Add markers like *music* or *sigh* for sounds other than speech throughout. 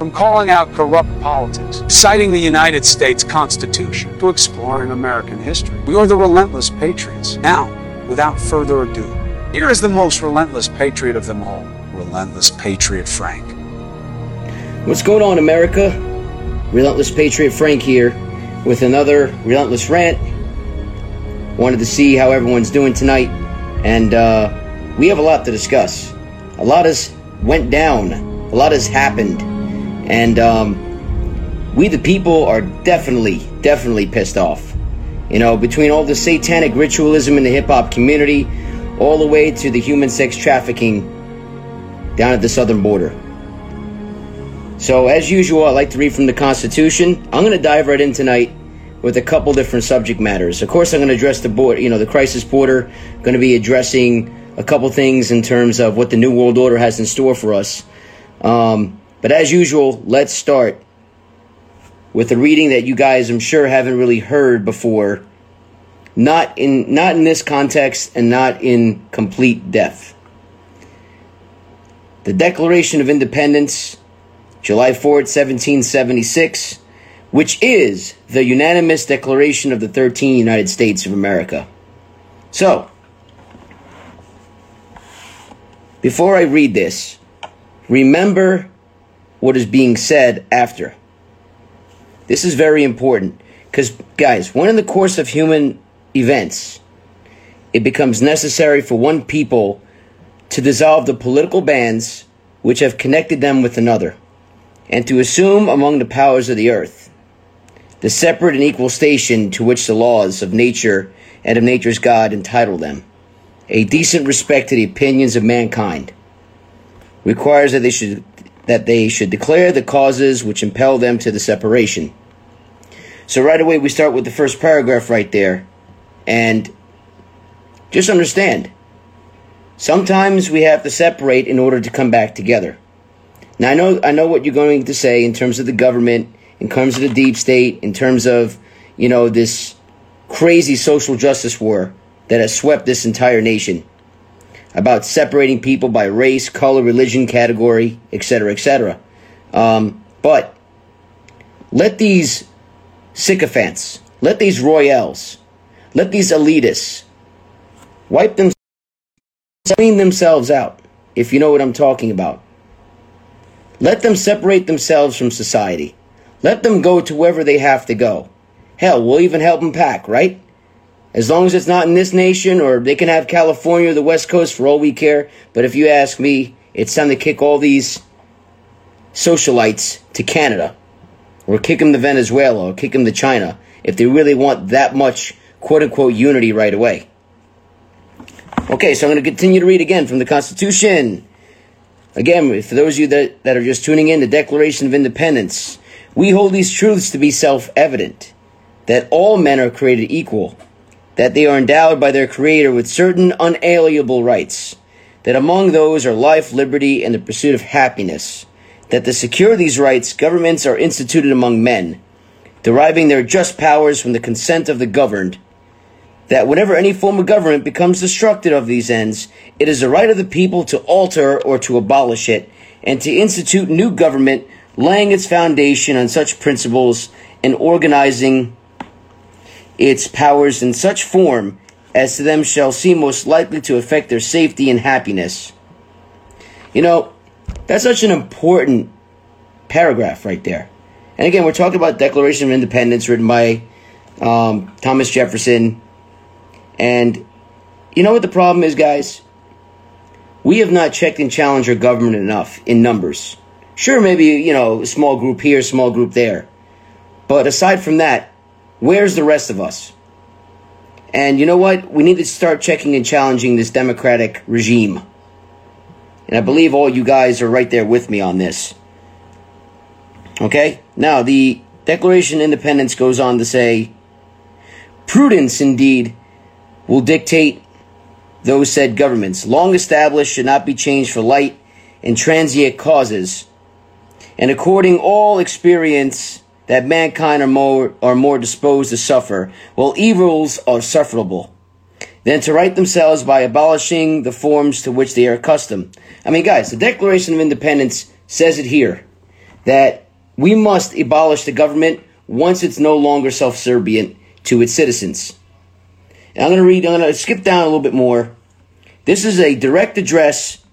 from calling out corrupt politics, citing the United States Constitution, to exploring American history. We are the relentless patriots. Now, without further ado, here is the most relentless patriot of them all, Relentless Patriot Frank. What's going on, America? Relentless Patriot Frank here with another Relentless Rant. Wanted to see how everyone's doing tonight, and uh, we have a lot to discuss. A lot has went down, a lot has happened, and um, we the people are definitely, definitely pissed off. You know, between all the satanic ritualism in the hip hop community, all the way to the human sex trafficking down at the southern border. So, as usual, I like to read from the Constitution. I'm going to dive right in tonight with a couple different subject matters. Of course, I'm going to address the board, you know, the crisis border. Going to be addressing a couple things in terms of what the New World Order has in store for us. Um, but as usual, let's start with a reading that you guys, I'm sure, haven't really heard before. Not in not in this context and not in complete depth. The Declaration of Independence, July 4th, 1776 which is the unanimous declaration of the 13 United States of America. So, before I read this, remember what is being said after. This is very important because, guys, when in the course of human events, it becomes necessary for one people to dissolve the political bands which have connected them with another, and to assume among the powers of the earth the separate and equal station to which the laws of nature and of nature's God entitle them, a decent respect to the opinions of mankind, requires that they should that they should declare the causes which impel them to the separation. So right away we start with the first paragraph right there, and just understand. Sometimes we have to separate in order to come back together. Now I know I know what you're going to say in terms of the government in terms of the deep state, in terms of, you know, this crazy social justice war that has swept this entire nation about separating people by race, color, religion, category, etc., etc. Um, but let these sycophants, let these royals, let these elitists wipe them, clean themselves out, if you know what I'm talking about. Let them separate themselves from society. Let them go to wherever they have to go. Hell, we'll even help them pack, right? As long as it's not in this nation, or they can have California or the West Coast for all we care. But if you ask me, it's time to kick all these socialites to Canada, or kick them to Venezuela, or kick them to China, if they really want that much quote unquote unity right away. Okay, so I'm going to continue to read again from the Constitution. Again, for those of you that, that are just tuning in, the Declaration of Independence. We hold these truths to be self evident that all men are created equal, that they are endowed by their Creator with certain unalienable rights, that among those are life, liberty, and the pursuit of happiness, that to secure these rights, governments are instituted among men, deriving their just powers from the consent of the governed, that whenever any form of government becomes destructive of these ends, it is the right of the people to alter or to abolish it, and to institute new government laying its foundation on such principles and organizing its powers in such form as to them shall seem most likely to affect their safety and happiness. You know, that's such an important paragraph right there. And again, we're talking about Declaration of Independence written by um, Thomas Jefferson. And you know what the problem is, guys? We have not checked and challenged our government enough in numbers. Sure, maybe, you know, small group here, small group there. But aside from that, where's the rest of us? And you know what? We need to start checking and challenging this democratic regime. And I believe all you guys are right there with me on this. Okay? Now, the Declaration of Independence goes on to say prudence indeed will dictate those said governments, long established, should not be changed for light and transient causes and according all experience that mankind are more are more disposed to suffer, while evils are sufferable, than to right themselves by abolishing the forms to which they are accustomed. I mean, guys, the Declaration of Independence says it here that we must abolish the government once it's no longer self-servient to its citizens. And I'm going to read, I'm going to skip down a little bit more. This is a direct address.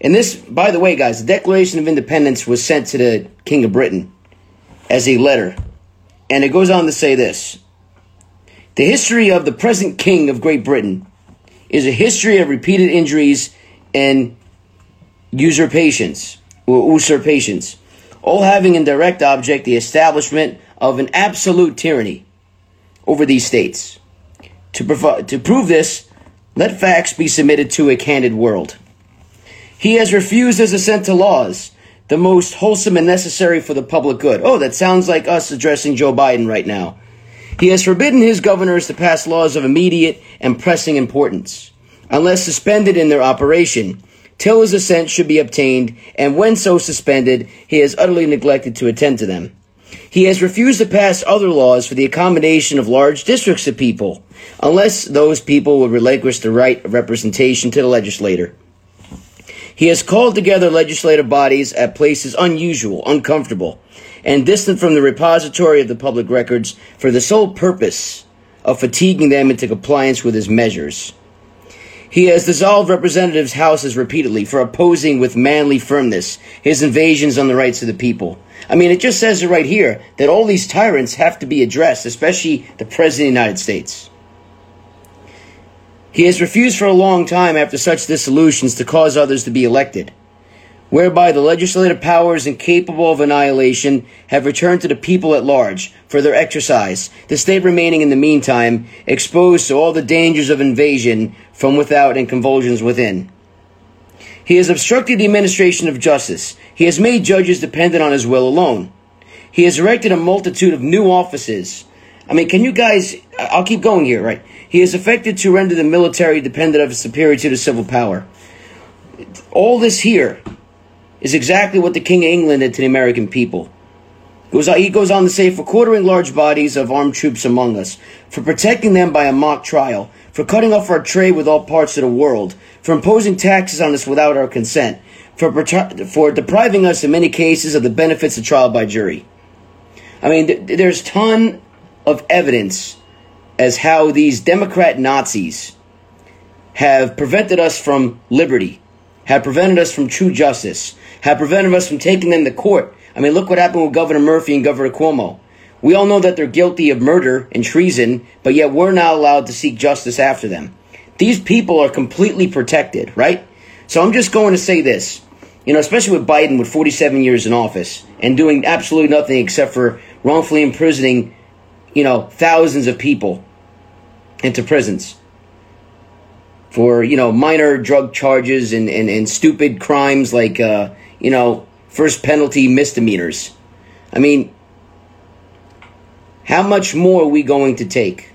And this, by the way, guys, the Declaration of Independence was sent to the King of Britain as a letter. And it goes on to say this The history of the present King of Great Britain is a history of repeated injuries and usurpations, or usurpations, all having in direct object the establishment of an absolute tyranny over these states. To, provi- to prove this, let facts be submitted to a candid world. He has refused his assent to laws, the most wholesome and necessary for the public good. Oh, that sounds like us addressing Joe Biden right now. He has forbidden his governors to pass laws of immediate and pressing importance, unless suspended in their operation, till his assent should be obtained, and when so suspended, he has utterly neglected to attend to them. He has refused to pass other laws for the accommodation of large districts of people, unless those people would relinquish the right of representation to the legislator. He has called together legislative bodies at places unusual, uncomfortable, and distant from the repository of the public records for the sole purpose of fatiguing them into compliance with his measures. He has dissolved representatives' houses repeatedly for opposing with manly firmness his invasions on the rights of the people. I mean, it just says it right here that all these tyrants have to be addressed, especially the President of the United States. He has refused for a long time after such dissolutions to cause others to be elected, whereby the legislative powers incapable of annihilation have returned to the people at large for their exercise, the state remaining in the meantime exposed to all the dangers of invasion from without and convulsions within. He has obstructed the administration of justice. He has made judges dependent on his will alone. He has erected a multitude of new offices. I mean, can you guys, I'll keep going here, right? He is affected to render the military dependent of superior to the civil power. All this here is exactly what the King of England did to the American people. He goes on to say, for quartering large bodies of armed troops among us, for protecting them by a mock trial, for cutting off our trade with all parts of the world, for imposing taxes on us without our consent, for, for depriving us in many cases of the benefits of trial by jury. I mean, th- there's ton of evidence as how these Democrat Nazis have prevented us from liberty, have prevented us from true justice, have prevented us from taking them to court. I mean, look what happened with Governor Murphy and Governor Cuomo. We all know that they're guilty of murder and treason, but yet we're not allowed to seek justice after them. These people are completely protected, right? So I'm just going to say this. You know, especially with Biden with 47 years in office and doing absolutely nothing except for wrongfully imprisoning, you know, thousands of people into prisons for you know minor drug charges and, and, and stupid crimes like uh, you know first penalty misdemeanors. I mean, how much more are we going to take?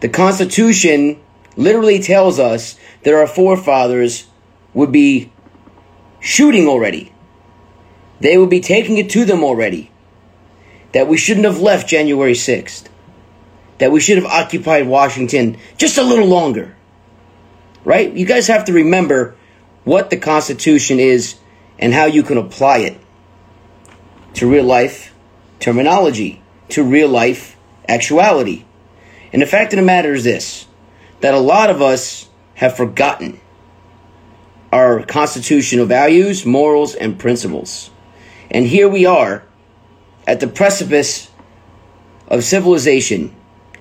The Constitution literally tells us that our forefathers would be shooting already. They would be taking it to them already. That we shouldn't have left January 6th that we should have occupied Washington just a little longer. Right? You guys have to remember what the Constitution is and how you can apply it to real life terminology, to real life actuality. And the fact of the matter is this that a lot of us have forgotten our constitutional values, morals, and principles. And here we are at the precipice of civilization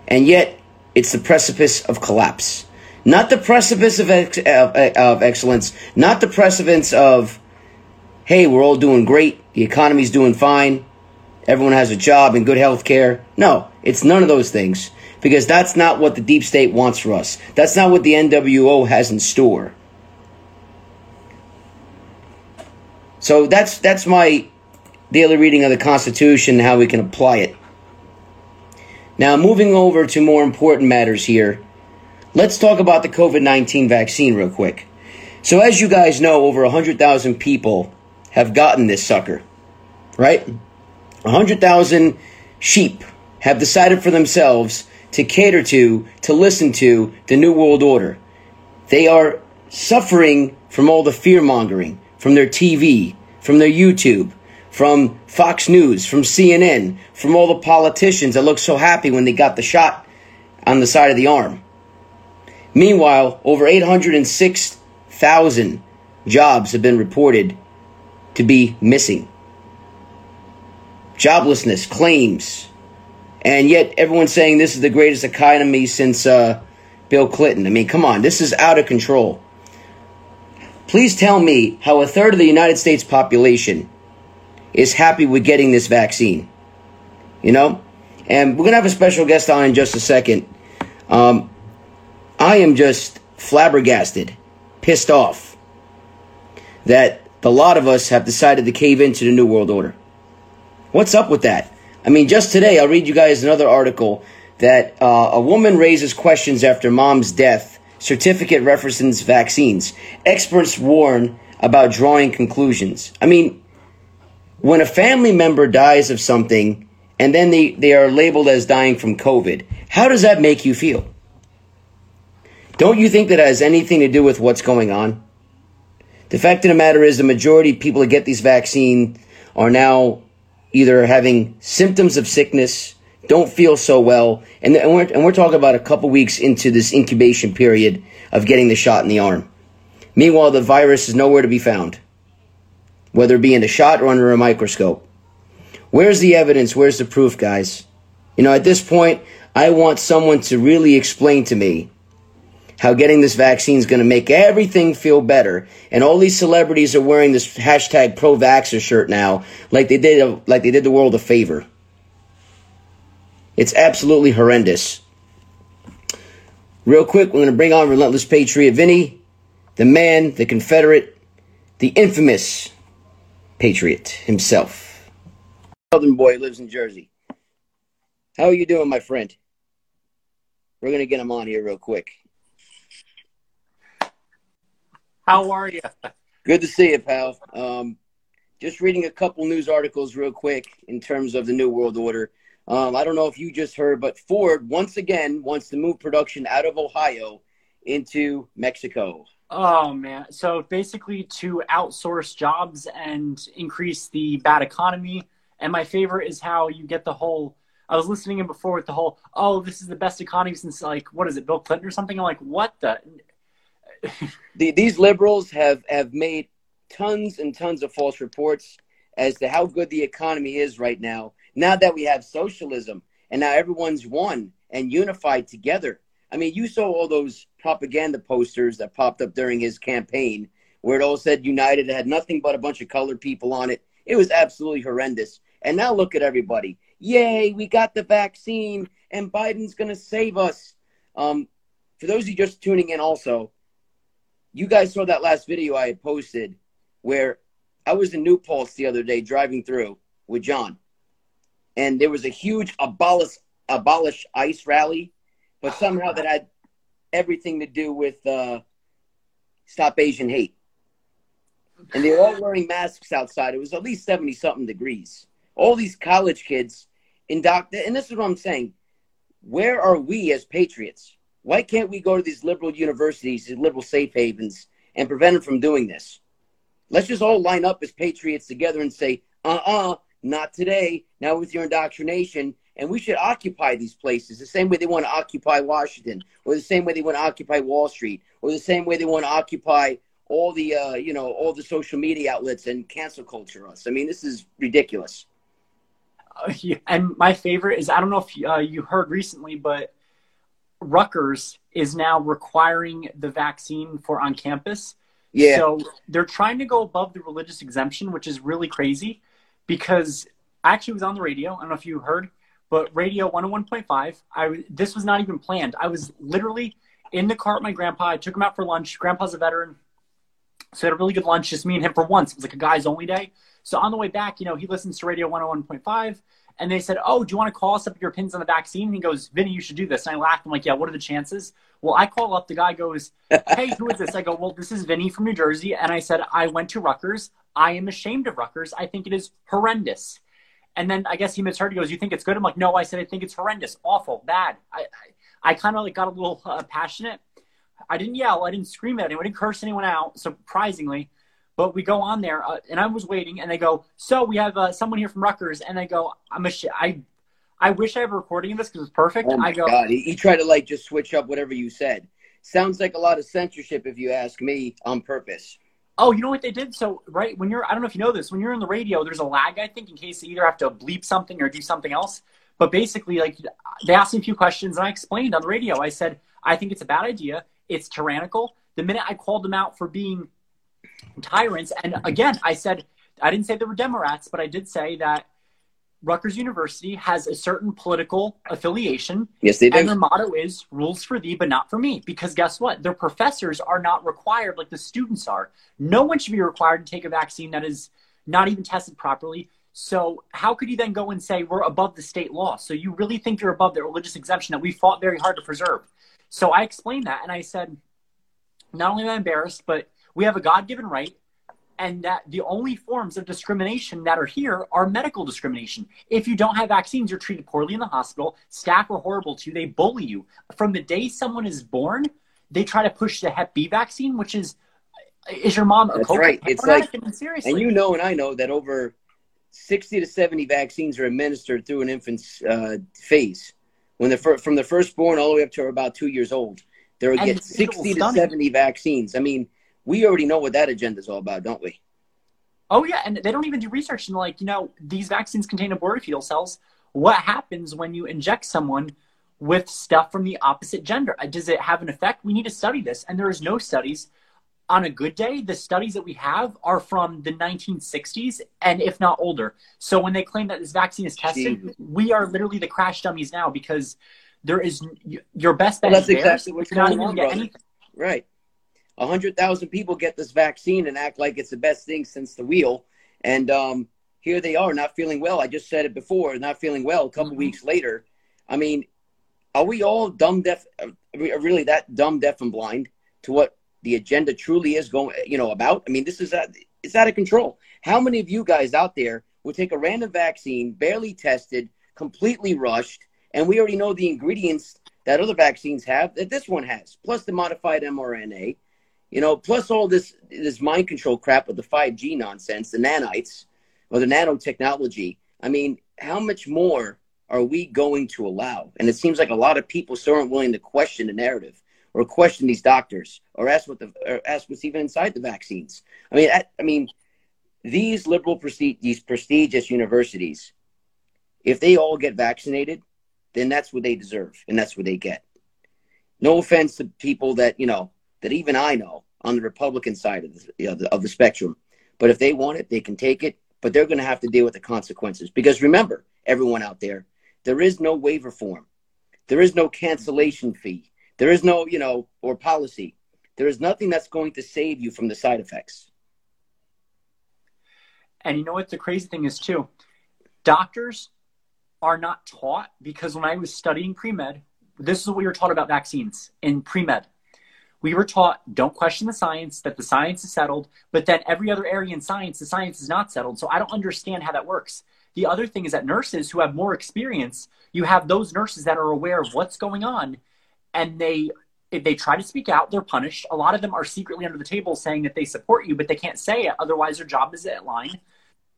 and yet it's the precipice of collapse. Not the precipice of, ex- of, of excellence, not the precipice of, hey, we're all doing great, the economy's doing fine, everyone has a job and good health care. No, it's none of those things because that's not what the deep state wants for us. That's not what the NWO has in store. So that's that's my daily reading of the Constitution how we can apply it. Now, moving over to more important matters here, let's talk about the COVID 19 vaccine real quick. So, as you guys know, over 100,000 people have gotten this sucker, right? 100,000 sheep have decided for themselves to cater to, to listen to the New World Order. They are suffering from all the fear mongering, from their TV, from their YouTube, from Fox News, from CNN, from all the politicians that looked so happy when they got the shot on the side of the arm. Meanwhile, over 806,000 jobs have been reported to be missing. Joblessness claims. And yet everyone's saying this is the greatest economy since uh, Bill Clinton. I mean, come on, this is out of control. Please tell me how a third of the United States population is happy with getting this vaccine. You know? And we're going to have a special guest on in just a second. Um, I am just flabbergasted, pissed off that a lot of us have decided to cave into the New World Order. What's up with that? I mean, just today, I'll read you guys another article that uh, a woman raises questions after mom's death. Certificate references vaccines. Experts warn about drawing conclusions. I mean, when a family member dies of something and then they, they are labeled as dying from COVID, how does that make you feel? Don't you think that has anything to do with what's going on? The fact of the matter is, the majority of people that get these vaccines are now either having symptoms of sickness, don't feel so well, and, and, we're, and we're talking about a couple weeks into this incubation period of getting the shot in the arm. Meanwhile, the virus is nowhere to be found, whether it be in a shot or under a microscope. Where's the evidence? Where's the proof, guys? You know, at this point, I want someone to really explain to me how getting this vaccine is going to make everything feel better. And all these celebrities are wearing this hashtag pro vaxxer shirt now, like they did, like they did the world a favor. It's absolutely horrendous. Real quick, we're going to bring on Relentless Patriot Vinny, the man, the Confederate, the infamous Patriot himself. Southern boy lives in Jersey. How are you doing, my friend? We're going to get him on here real quick. How are you? Good to see you, pal. Um, just reading a couple news articles real quick in terms of the New World Order. Um, I don't know if you just heard, but Ford once again wants to move production out of Ohio into Mexico. Oh man! So basically, to outsource jobs and increase the bad economy. And my favorite is how you get the whole. I was listening in before with the whole, oh, this is the best economy since like what is it, Bill Clinton or something? I'm like, what the? *laughs* the, these liberals have, have made tons and tons of false reports as to how good the economy is right now. Now that we have socialism and now everyone's one and unified together. I mean, you saw all those propaganda posters that popped up during his campaign where it all said United it had nothing but a bunch of colored people on it. It was absolutely horrendous. And now look at everybody. Yay, we got the vaccine and Biden's going to save us. Um, for those of you just tuning in, also, you guys saw that last video I had posted where I was in New the other day driving through with John, and there was a huge abolish abolish ICE rally, but somehow that had everything to do with uh, stop Asian hate. And they were all wearing masks outside. It was at least seventy something degrees. All these college kids in doc, and this is what I'm saying. Where are we as patriots? Why can't we go to these liberal universities, these liberal safe havens, and prevent them from doing this? Let's just all line up as patriots together and say, uh uh-uh, uh, not today, now with your indoctrination. And we should occupy these places the same way they want to occupy Washington, or the same way they want to occupy Wall Street, or the same way they want to occupy all the, uh, you know, all the social media outlets and cancel culture us. I mean, this is ridiculous. Uh, yeah, and my favorite is I don't know if uh, you heard recently, but Rutgers is now requiring the vaccine for on campus. Yeah. So they're trying to go above the religious exemption, which is really crazy because I actually was on the radio. I don't know if you heard, but radio 101.5. I this was not even planned. I was literally in the car with my grandpa. I took him out for lunch. Grandpa's a veteran. So I had a really good lunch, just me and him for once. It was like a guys only day. So on the way back, you know, he listens to radio 101.5 and they said, "Oh, do you want to call us up your pins on the vaccine?" And he goes, "Vinny, you should do this." And I laughed. I'm like, "Yeah, what are the chances?" Well, I call up. The guy goes, *laughs* "Hey, who is this?" I go, "Well, this is Vinny from New Jersey." And I said, "I went to Rutgers. I am ashamed of Rutgers. I think it is horrendous." And then I guess he misheard. He goes, "You think it's good?" I'm like, "No, I said I think it's horrendous, awful, bad." I I, I kind of like got a little uh, passionate. I didn't yell. I didn't scream at anyone. I didn't curse anyone out. Surprisingly, But we go on there, uh, and I was waiting, and they go, "So we have uh, someone here from Rutgers," and I go, "I'm a shit. I, I wish I have a recording of this because it's perfect." Oh my I go, God, he, he tried to like just switch up whatever you said. Sounds like a lot of censorship, if you ask me, on purpose. Oh, you know what they did? So, right when you're, I don't know if you know this, when you're in the radio, there's a lag, I think, in case they either have to bleep something or do something else. But basically, like they asked me a few questions, and I explained on the radio. I said, I think it's a bad idea. It's tyrannical. The minute I called them out for being tyrants, and again, I said, I didn't say they were Democrats, but I did say that Rutgers University has a certain political affiliation. Yes, they do. And their motto is rules for thee, but not for me. Because guess what? Their professors are not required like the students are. No one should be required to take a vaccine that is not even tested properly. So how could you then go and say we're above the state law? So you really think you're above the religious exemption that we fought very hard to preserve? So I explained that and I said, not only am I embarrassed, but we have a God given right and that the only forms of discrimination that are here are medical discrimination. If you don't have vaccines, you're treated poorly in the hospital. Staff are horrible to you. They bully you. From the day someone is born, they try to push the Hep B vaccine, which is is your mom a That's right. It's like, seriously. and you know, and I know that over sixty to seventy vaccines are administered through an infant's uh, phase. When the fir- from the firstborn all the way up to about two years old, they'll get sixty to seventy vaccines. I mean we already know what that agenda is all about, don't we? Oh yeah, and they don't even do research and like you know these vaccines contain abortifetal cells. What happens when you inject someone with stuff from the opposite gender? Uh, does it have an effect? We need to study this, and there is no studies. On a good day, the studies that we have are from the 1960s, and if not older. So when they claim that this vaccine is tested, Jeez. we are literally the crash dummies now because there is your best bet. Well, that's exactly what's going on, Right. 100,000 people get this vaccine and act like it's the best thing since the wheel. And um, here they are not feeling well. I just said it before, not feeling well a couple mm-hmm. weeks later. I mean, are we all dumb, deaf, really that dumb, deaf, and blind to what the agenda truly is going, you know, about? I mean, this is, it's out of control. How many of you guys out there would take a random vaccine, barely tested, completely rushed, and we already know the ingredients that other vaccines have that this one has, plus the modified mRNA, you know, plus all this this mind control crap with the 5G nonsense, the nanites or the nanotechnology. I mean, how much more are we going to allow? And it seems like a lot of people still aren't willing to question the narrative or question these doctors or ask what the or ask what's even inside the vaccines. I mean, I, I mean, these liberal prestige, these prestigious universities, if they all get vaccinated, then that's what they deserve and that's what they get. No offense to people that you know that even I know on the Republican side of the, know, the, of the spectrum. But if they want it, they can take it, but they're going to have to deal with the consequences. Because remember, everyone out there, there is no waiver form. There is no cancellation fee. There is no, you know, or policy. There is nothing that's going to save you from the side effects. And you know what the crazy thing is, too? Doctors are not taught because when I was studying pre med, this is what we were taught about vaccines in pre med we were taught don't question the science, that the science is settled, but then every other area in science, the science is not settled. So I don't understand how that works. The other thing is that nurses who have more experience, you have those nurses that are aware of what's going on and they if they try to speak out, they're punished. A lot of them are secretly under the table saying that they support you, but they can't say it. Otherwise, their job is at line.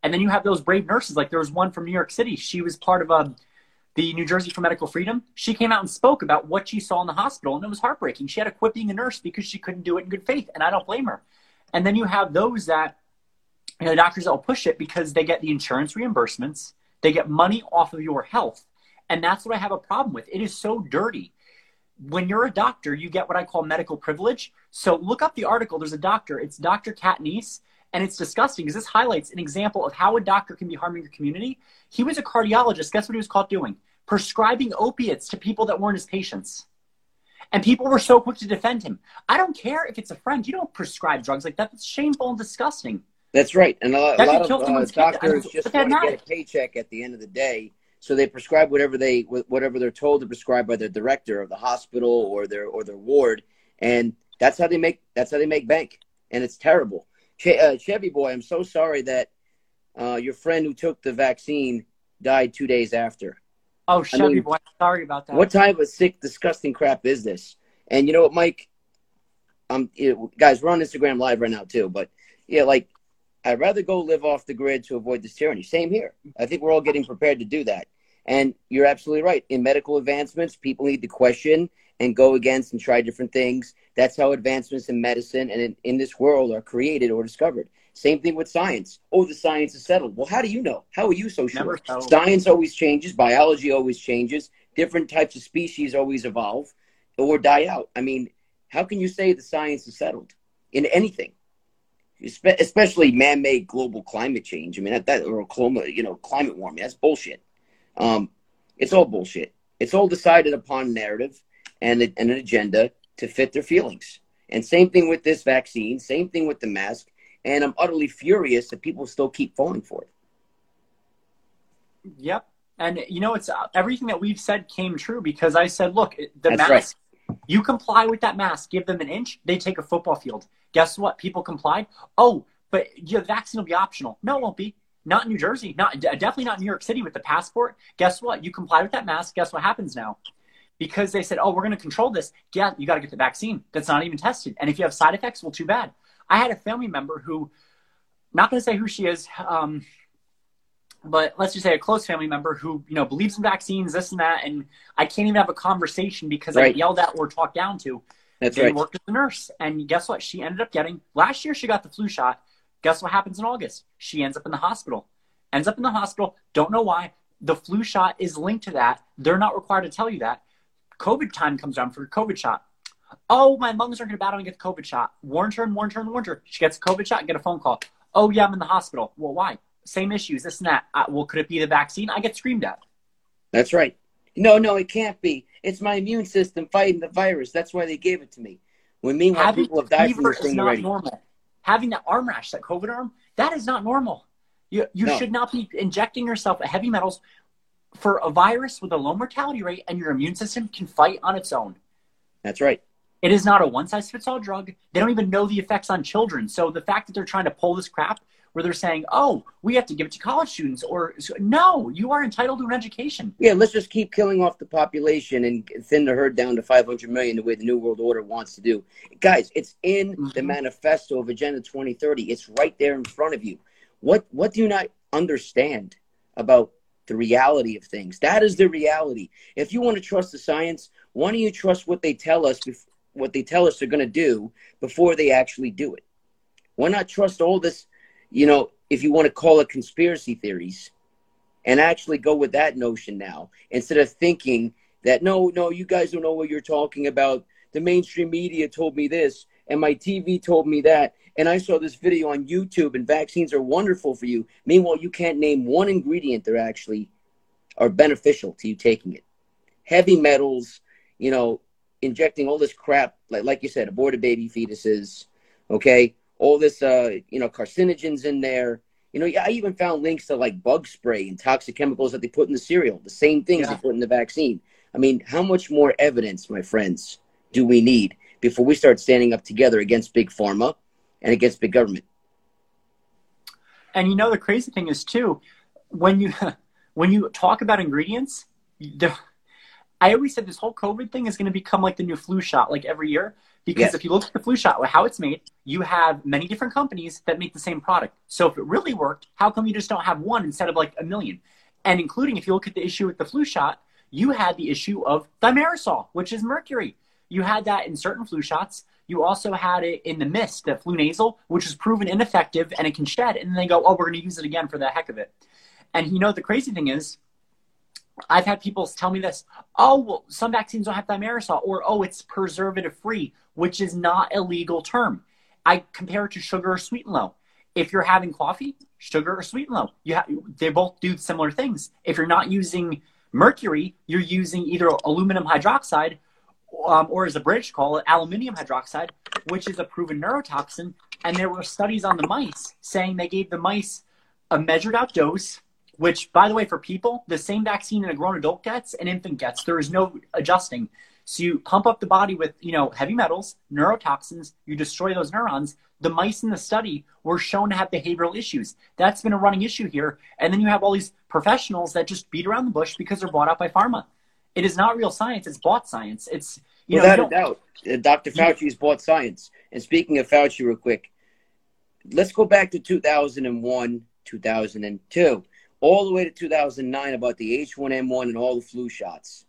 And then you have those brave nurses. Like there was one from New York City. She was part of a the New Jersey for Medical Freedom, she came out and spoke about what she saw in the hospital, and it was heartbreaking. She had to quit being a nurse because she couldn't do it in good faith, and I don't blame her. And then you have those that, you know, doctors that will push it because they get the insurance reimbursements, they get money off of your health, and that's what I have a problem with. It is so dirty. When you're a doctor, you get what I call medical privilege. So look up the article. There's a doctor. It's Dr. Katniss and it's disgusting because this highlights an example of how a doctor can be harming your community. He was a cardiologist. Guess what he was caught doing? Prescribing opiates to people that weren't his patients. And people were so quick to defend him. I don't care if it's a friend. You don't prescribe drugs like that. That's shameful and disgusting. That's right. And a, lot, a lot of uh, doctors just want to get a paycheck at the end of the day. So they prescribe whatever they whatever they're told to prescribe by their director of the hospital or their or their ward, and that's how they make that's how they make bank. And it's terrible. Uh, Chevy boy, I'm so sorry that uh, your friend who took the vaccine died two days after. Oh, Chevy I mean, boy, sorry about that. What type of sick, disgusting crap is this? And you know what, Mike? Um, you know, guys, we're on Instagram Live right now too. But Yeah, like I'd rather go live off the grid to avoid this tyranny. Same here. I think we're all getting prepared to do that. And you're absolutely right. In medical advancements, people need to question and go against and try different things. That's how advancements in medicine and in, in this world are created or discovered. Same thing with science. Oh, the science is settled. Well, how do you know? How are you so sure? Science always changes. Biology always changes. Different types of species always evolve or die out. I mean, how can you say the science is settled in anything? Especially man-made global climate change. I mean, that, that or climate, you know, climate warming. That's bullshit. Um, it's all bullshit. It's all decided upon narrative and, and an agenda to fit their feelings. And same thing with this vaccine. Same thing with the mask. And I'm utterly furious that people still keep falling for it. Yep. And you know, it's uh, everything that we've said came true because I said, look, the That's mask, right. you comply with that mask, give them an inch, they take a football field. Guess what? People complied. Oh, but your vaccine will be optional. No, it won't be. Not in New Jersey. Not definitely not in New York City with the passport. Guess what? You comply with that mask. Guess what happens now? Because they said, oh, we're going to control this. Yeah, you got to get the vaccine. That's not even tested. And if you have side effects, well, too bad. I had a family member who, not going to say who she is, um, but let's just say a close family member who you know believes in vaccines, this and that, and I can't even have a conversation because right. I yelled at or talked down to. That's they right. worked as a nurse, and guess what? She ended up getting last year. She got the flu shot. Guess what happens in August? She ends up in the hospital. Ends up in the hospital. Don't know why. The flu shot is linked to that. They're not required to tell you that. COVID time comes around for a COVID shot. Oh, my lungs aren't going to battle and get the COVID shot. Warned her and warned her and warned her. She gets a COVID shot and get a phone call. Oh, yeah, I'm in the hospital. Well, why? Same issues, this and that. Uh, well, could it be the vaccine? I get screamed at. That's right. No, no, it can't be. It's my immune system fighting the virus. That's why they gave it to me. When meanwhile Having people have died from this thing not already. Normal. Having that arm rash, that COVID arm, that is not normal. You, you no. should not be injecting yourself with heavy metals for a virus with a low mortality rate and your immune system can fight on its own. That's right. It is not a one size fits all drug. They don't even know the effects on children. So the fact that they're trying to pull this crap where they're saying, "Oh, we have to give it to college students," or "No, you are entitled to an education." Yeah, let's just keep killing off the population and thin the herd down to 500 million, the way the New World Order wants to do. Guys, it's in mm-hmm. the manifesto of Agenda 2030. It's right there in front of you. What What do you not understand about the reality of things? That is the reality. If you want to trust the science, why don't you trust what they tell us? What they tell us they're going to do before they actually do it? Why not trust all this you know, if you want to call it conspiracy theories, and actually go with that notion now instead of thinking that no, no, you guys don't know what you're talking about. The mainstream media told me this, and my TV told me that, and I saw this video on YouTube, and vaccines are wonderful for you. Meanwhile, you can't name one ingredient that actually are beneficial to you taking it. Heavy metals, you know, injecting all this crap, like like you said, aborted baby fetuses, okay, all this, uh, you know, carcinogens in there. You know, I even found links to like bug spray and toxic chemicals that they put in the cereal, the same things yeah. they put in the vaccine. I mean, how much more evidence, my friends, do we need before we start standing up together against big pharma and against big government? And you know, the crazy thing is too, when you *laughs* when you talk about ingredients, the, I always said this whole COVID thing is going to become like the new flu shot, like every year. Because yes. if you look at the flu shot, how it's made, you have many different companies that make the same product. So if it really worked, how come you just don't have one instead of like a million? And including if you look at the issue with the flu shot, you had the issue of thimerosal, which is mercury. You had that in certain flu shots. You also had it in the mist, the flu nasal, which is proven ineffective and it can shed. And then they go, oh, we're going to use it again for the heck of it. And you know, the crazy thing is, I've had people tell me this, oh, well, some vaccines don't have thimerosal, or oh, it's preservative free, which is not a legal term. I compare it to sugar or sweet and low. If you're having coffee, sugar or sweet and low, you ha- they both do similar things. If you're not using mercury, you're using either aluminum hydroxide um, or as the British call it, aluminium hydroxide, which is a proven neurotoxin. And there were studies on the mice saying they gave the mice a measured out dose which, by the way, for people, the same vaccine a grown adult gets, an infant gets. There is no adjusting. So you pump up the body with, you know, heavy metals, neurotoxins, you destroy those neurons. The mice in the study were shown to have behavioral issues. That's been a running issue here. And then you have all these professionals that just beat around the bush because they're bought out by pharma. It is not real science, it's bought science. It's you Without know, a doubt. Uh, Dr. Fauci has bought science. And speaking of Fauci real quick, let's go back to 2001, 2002, all the way to 2009 about the H1N1 and all the flu shots.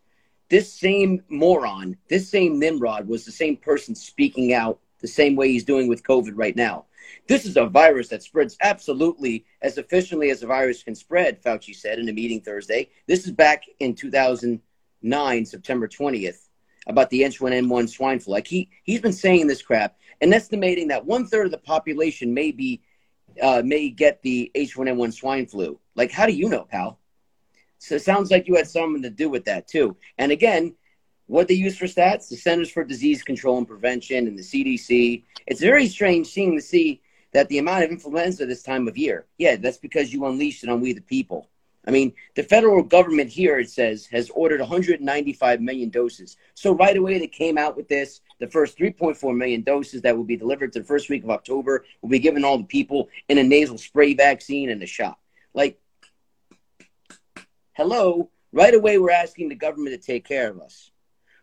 This same moron, this same Nimrod was the same person speaking out the same way he's doing with COVID right now. This is a virus that spreads absolutely as efficiently as a virus can spread, Fauci said in a meeting Thursday. This is back in 2009, September 20th, about the H1N1 swine flu. Like he, he's been saying this crap and estimating that one third of the population may be, uh, may get the H1N1 swine flu. Like, how do you know, pal? So it sounds like you had something to do with that too. And again, what they use for stats, the Centers for Disease Control and Prevention and the CDC. It's very strange seeing to see that the amount of influenza this time of year. Yeah, that's because you unleashed it on we the people. I mean, the federal government here, it says, has ordered 195 million doses. So right away, they came out with this. The first 3.4 million doses that will be delivered to the first week of October will be given all the people in a nasal spray vaccine and a shot. Like, hello, right away, we're asking the government to take care of us.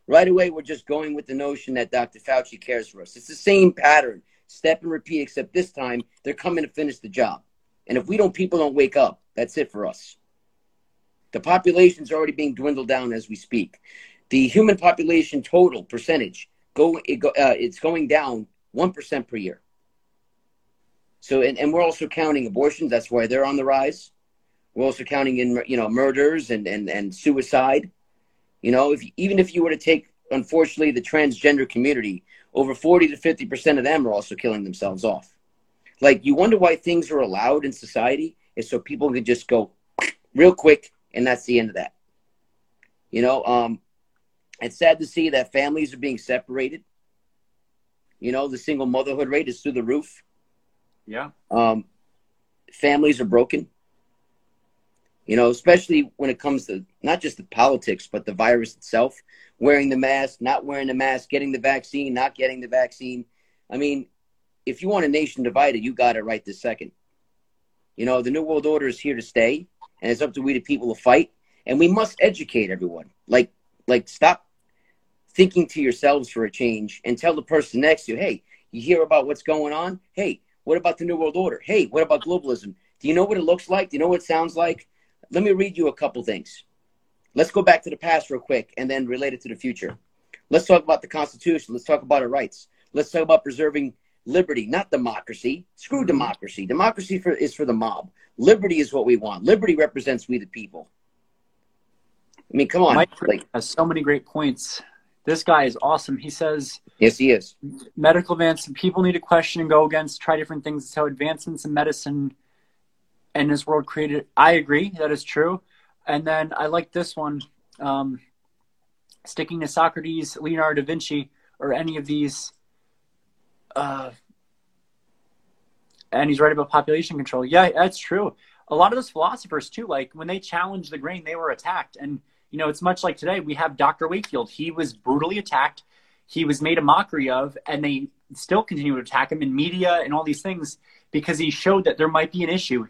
Right away, we're just going with the notion that Dr. Fauci cares for us. It's the same pattern, step and repeat, except this time they're coming to finish the job. And if we don't, people don't wake up. That's it for us. The population's already being dwindled down as we speak. The human population total percentage go, it go uh, it's going down one percent per year. So, and, and we're also counting abortions. That's why they're on the rise. We're also counting in, you know, murders and, and, and suicide. You know, if even if you were to take, unfortunately, the transgender community, over 40 to 50% of them are also killing themselves off. Like, you wonder why things are allowed in society is so people can just go real quick, and that's the end of that. You know, um, it's sad to see that families are being separated. You know, the single motherhood rate is through the roof. Yeah. Um, families are broken. You know, especially when it comes to not just the politics, but the virus itself. Wearing the mask, not wearing the mask, getting the vaccine, not getting the vaccine. I mean, if you want a nation divided, you got it right this second. You know, the New World Order is here to stay, and it's up to we the people to fight. And we must educate everyone. Like, like stop thinking to yourselves for a change and tell the person next to you, hey, you hear about what's going on? Hey, what about the New World Order? Hey, what about globalism? Do you know what it looks like? Do you know what it sounds like? let me read you a couple things. Let's go back to the past real quick and then relate it to the future. Let's talk about the Constitution. Let's talk about our rights. Let's talk about preserving liberty, not democracy. Screw democracy. Democracy for, is for the mob. Liberty is what we want. Liberty represents we the people. I mean, come on. Mike like, has so many great points. This guy is awesome. He says, "Yes, he is." Medical advance. People need to question and go against, try different things. So advancements in medicine and this world created. I agree that is true. And then I like this one, um, sticking to Socrates, Leonardo da Vinci, or any of these. Uh, and he's right about population control. Yeah, that's true. A lot of those philosophers too, like when they challenged the grain, they were attacked. And you know, it's much like today. We have Dr. Wakefield. He was brutally attacked. He was made a mockery of, and they still continue to attack him in media and all these things because he showed that there might be an issue.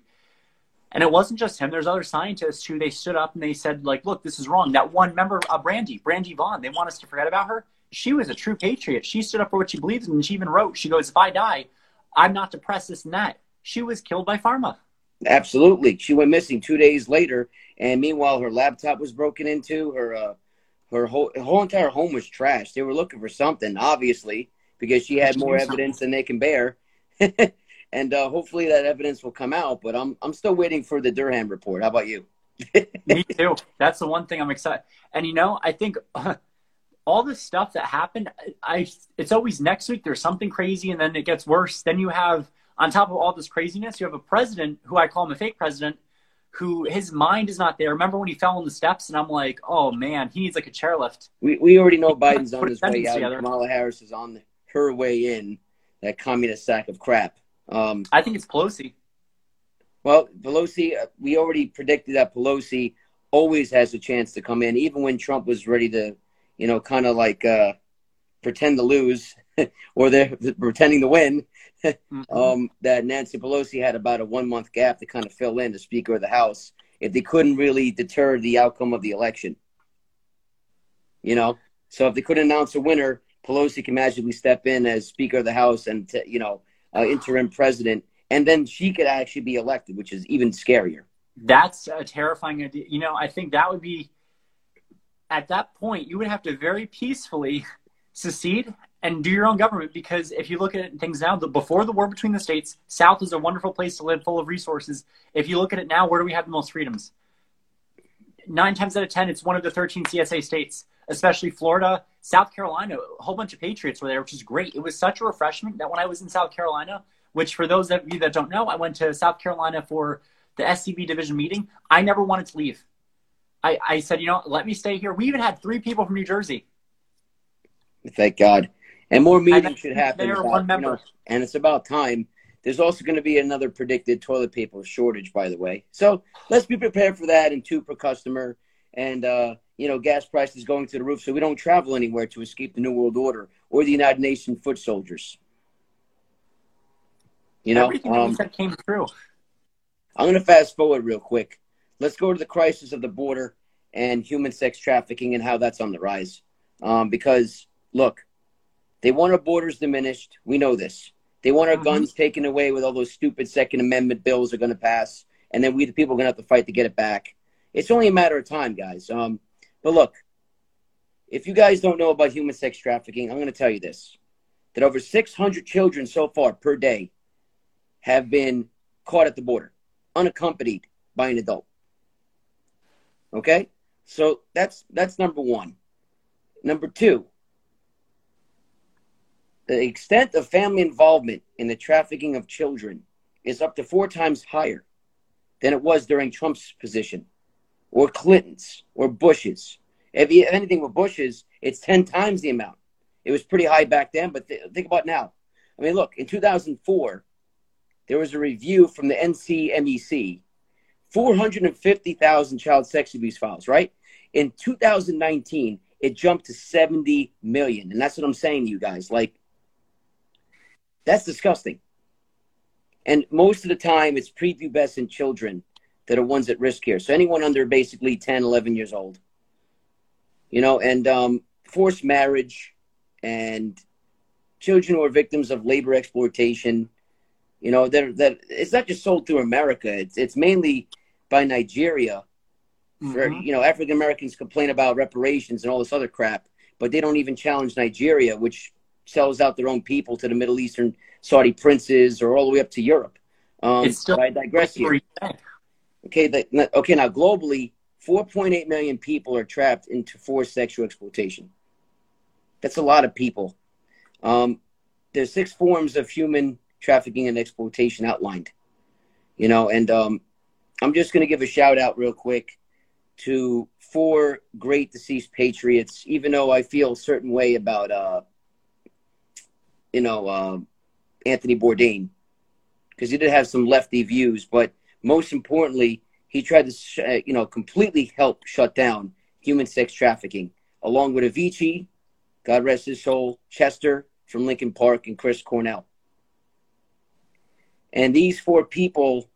And it wasn't just him. There's other scientists who they stood up and they said, like, look, this is wrong. That one member, uh, Brandy, Brandy Vaughn, they want us to forget about her. She was a true patriot. She stood up for what she believes in. And she even wrote, she goes, if I die, I'm not depressed, this and that. She was killed by pharma. Absolutely. She went missing two days later. And meanwhile, her laptop was broken into. Her, uh, her whole, her whole entire home was trashed. They were looking for something, obviously, because she had more evidence than they can bear. *laughs* and uh, hopefully that evidence will come out. But I'm I'm still waiting for the Durham report. How about you? *laughs* Me too. That's the one thing I'm excited. And you know, I think uh, *laughs* all this stuff that happened, I it's always next week. There's something crazy, and then it gets worse. Then you have on top of all this craziness, you have a president who I call him a fake president. Who his mind is not there. Remember when he fell on the steps, and I'm like, oh man, he needs like a chairlift. We we already know Biden's on his way out. Together. Kamala Harris is on her way in. That communist sack of crap. Um, I think it's Pelosi. Well, Pelosi, uh, we already predicted that Pelosi always has a chance to come in, even when Trump was ready to, you know, kind of like uh, pretend to lose *laughs* or they're pretending to win. mm-hmm. *laughs* um, that Nancy Pelosi had about a one month gap to kind of fill in the Speaker of the House if they couldn't really deter the outcome of the election. You know, so if they couldn't announce a winner, Pelosi can magically step in as Speaker of the House and, t- you know, uh, interim president and then she could actually be elected, which is even scarier. That's a terrifying idea. You know, I think that would be at that point you would have to very peacefully secede and do your own government because if you look at things now, the, before the war between the states, South is a wonderful place to live, full of resources. If you look at it now, where do we have the most freedoms? Nine times out of ten, it's one of the 13 CSA states, especially Florida, South Carolina. A whole bunch of patriots were there, which is great. It was such a refreshment that when I was in South Carolina, which for those of you that don't know, I went to South Carolina for the SCV division meeting. I never wanted to leave. I, I said, you know, let me stay here. We even had three people from New Jersey. Thank God. And more meetings should happen. About, you know, and it's about time. There's also going to be another predicted toilet paper shortage, by the way. So let's be prepared for that and two per customer. And, uh, you know, gas prices going to the roof so we don't travel anywhere to escape the New World Order or the United Nations foot soldiers. You know, everything um, that came through. I'm going to fast forward real quick. Let's go to the crisis of the border and human sex trafficking and how that's on the rise. Um, because, look, they want our borders diminished. We know this. They want our mm-hmm. guns taken away with all those stupid Second Amendment bills are going to pass. And then we, the people, are going to have to fight to get it back. It's only a matter of time, guys. Um, but look, if you guys don't know about human sex trafficking, I'm going to tell you this that over 600 children so far per day have been caught at the border, unaccompanied by an adult. Okay? So that's that's number 1. Number 2, the extent of family involvement in the trafficking of children is up to 4 times higher than it was during Trump's position or Clinton's or Bush's. If you anything with Bush's, it's 10 times the amount. It was pretty high back then, but th- think about now. I mean, look, in 2004, there was a review from the NCMEC 450,000 child sex abuse files, right? In 2019, it jumped to 70 million. And that's what I'm saying to you guys. Like, that's disgusting. And most of the time, it's prepubescent children that are ones at risk here. So anyone under basically 10, 11 years old. You know, and um, forced marriage and children who are victims of labor exploitation. You know, that that it's not just sold through America. It's it's mainly by Nigeria. For mm-hmm. you know, African Americans complain about reparations and all this other crap, but they don't even challenge Nigeria, which sells out their own people to the Middle Eastern Saudi princes or all the way up to Europe. Um, it's still I digress here. Okay, the, okay. Now globally, 4.8 million people are trapped into forced sexual exploitation. That's a lot of people. Um, there's six forms of human trafficking and exploitation outlined. You know, and um, I'm just going to give a shout out real quick to four great deceased patriots. Even though I feel a certain way about, uh, you know, uh, Anthony Bourdain, because he did have some lefty views, but most importantly, he tried to, sh- uh, you know, completely help shut down human sex trafficking, along with Avicii, God rest his soul, Chester from Linkin Park, and Chris Cornell. And these four people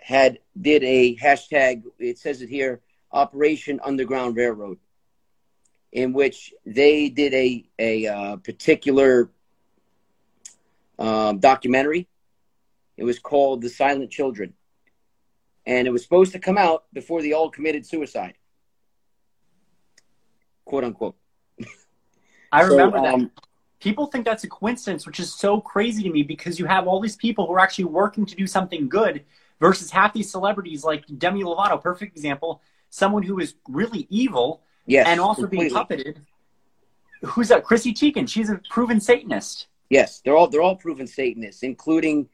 had did a hashtag. It says it here, Operation Underground Railroad, in which they did a a uh, particular um, documentary. It was called The Silent Children. And it was supposed to come out before they all committed suicide. Quote unquote. *laughs* I remember so, um, that. People think that's a coincidence, which is so crazy to me because you have all these people who are actually working to do something good versus half these celebrities like Demi Lovato, perfect example, someone who is really evil yes, and also completely. being puppeted. Who's that? Chrissy Teigen. She's a proven Satanist. Yes, they're all they're all proven Satanists, including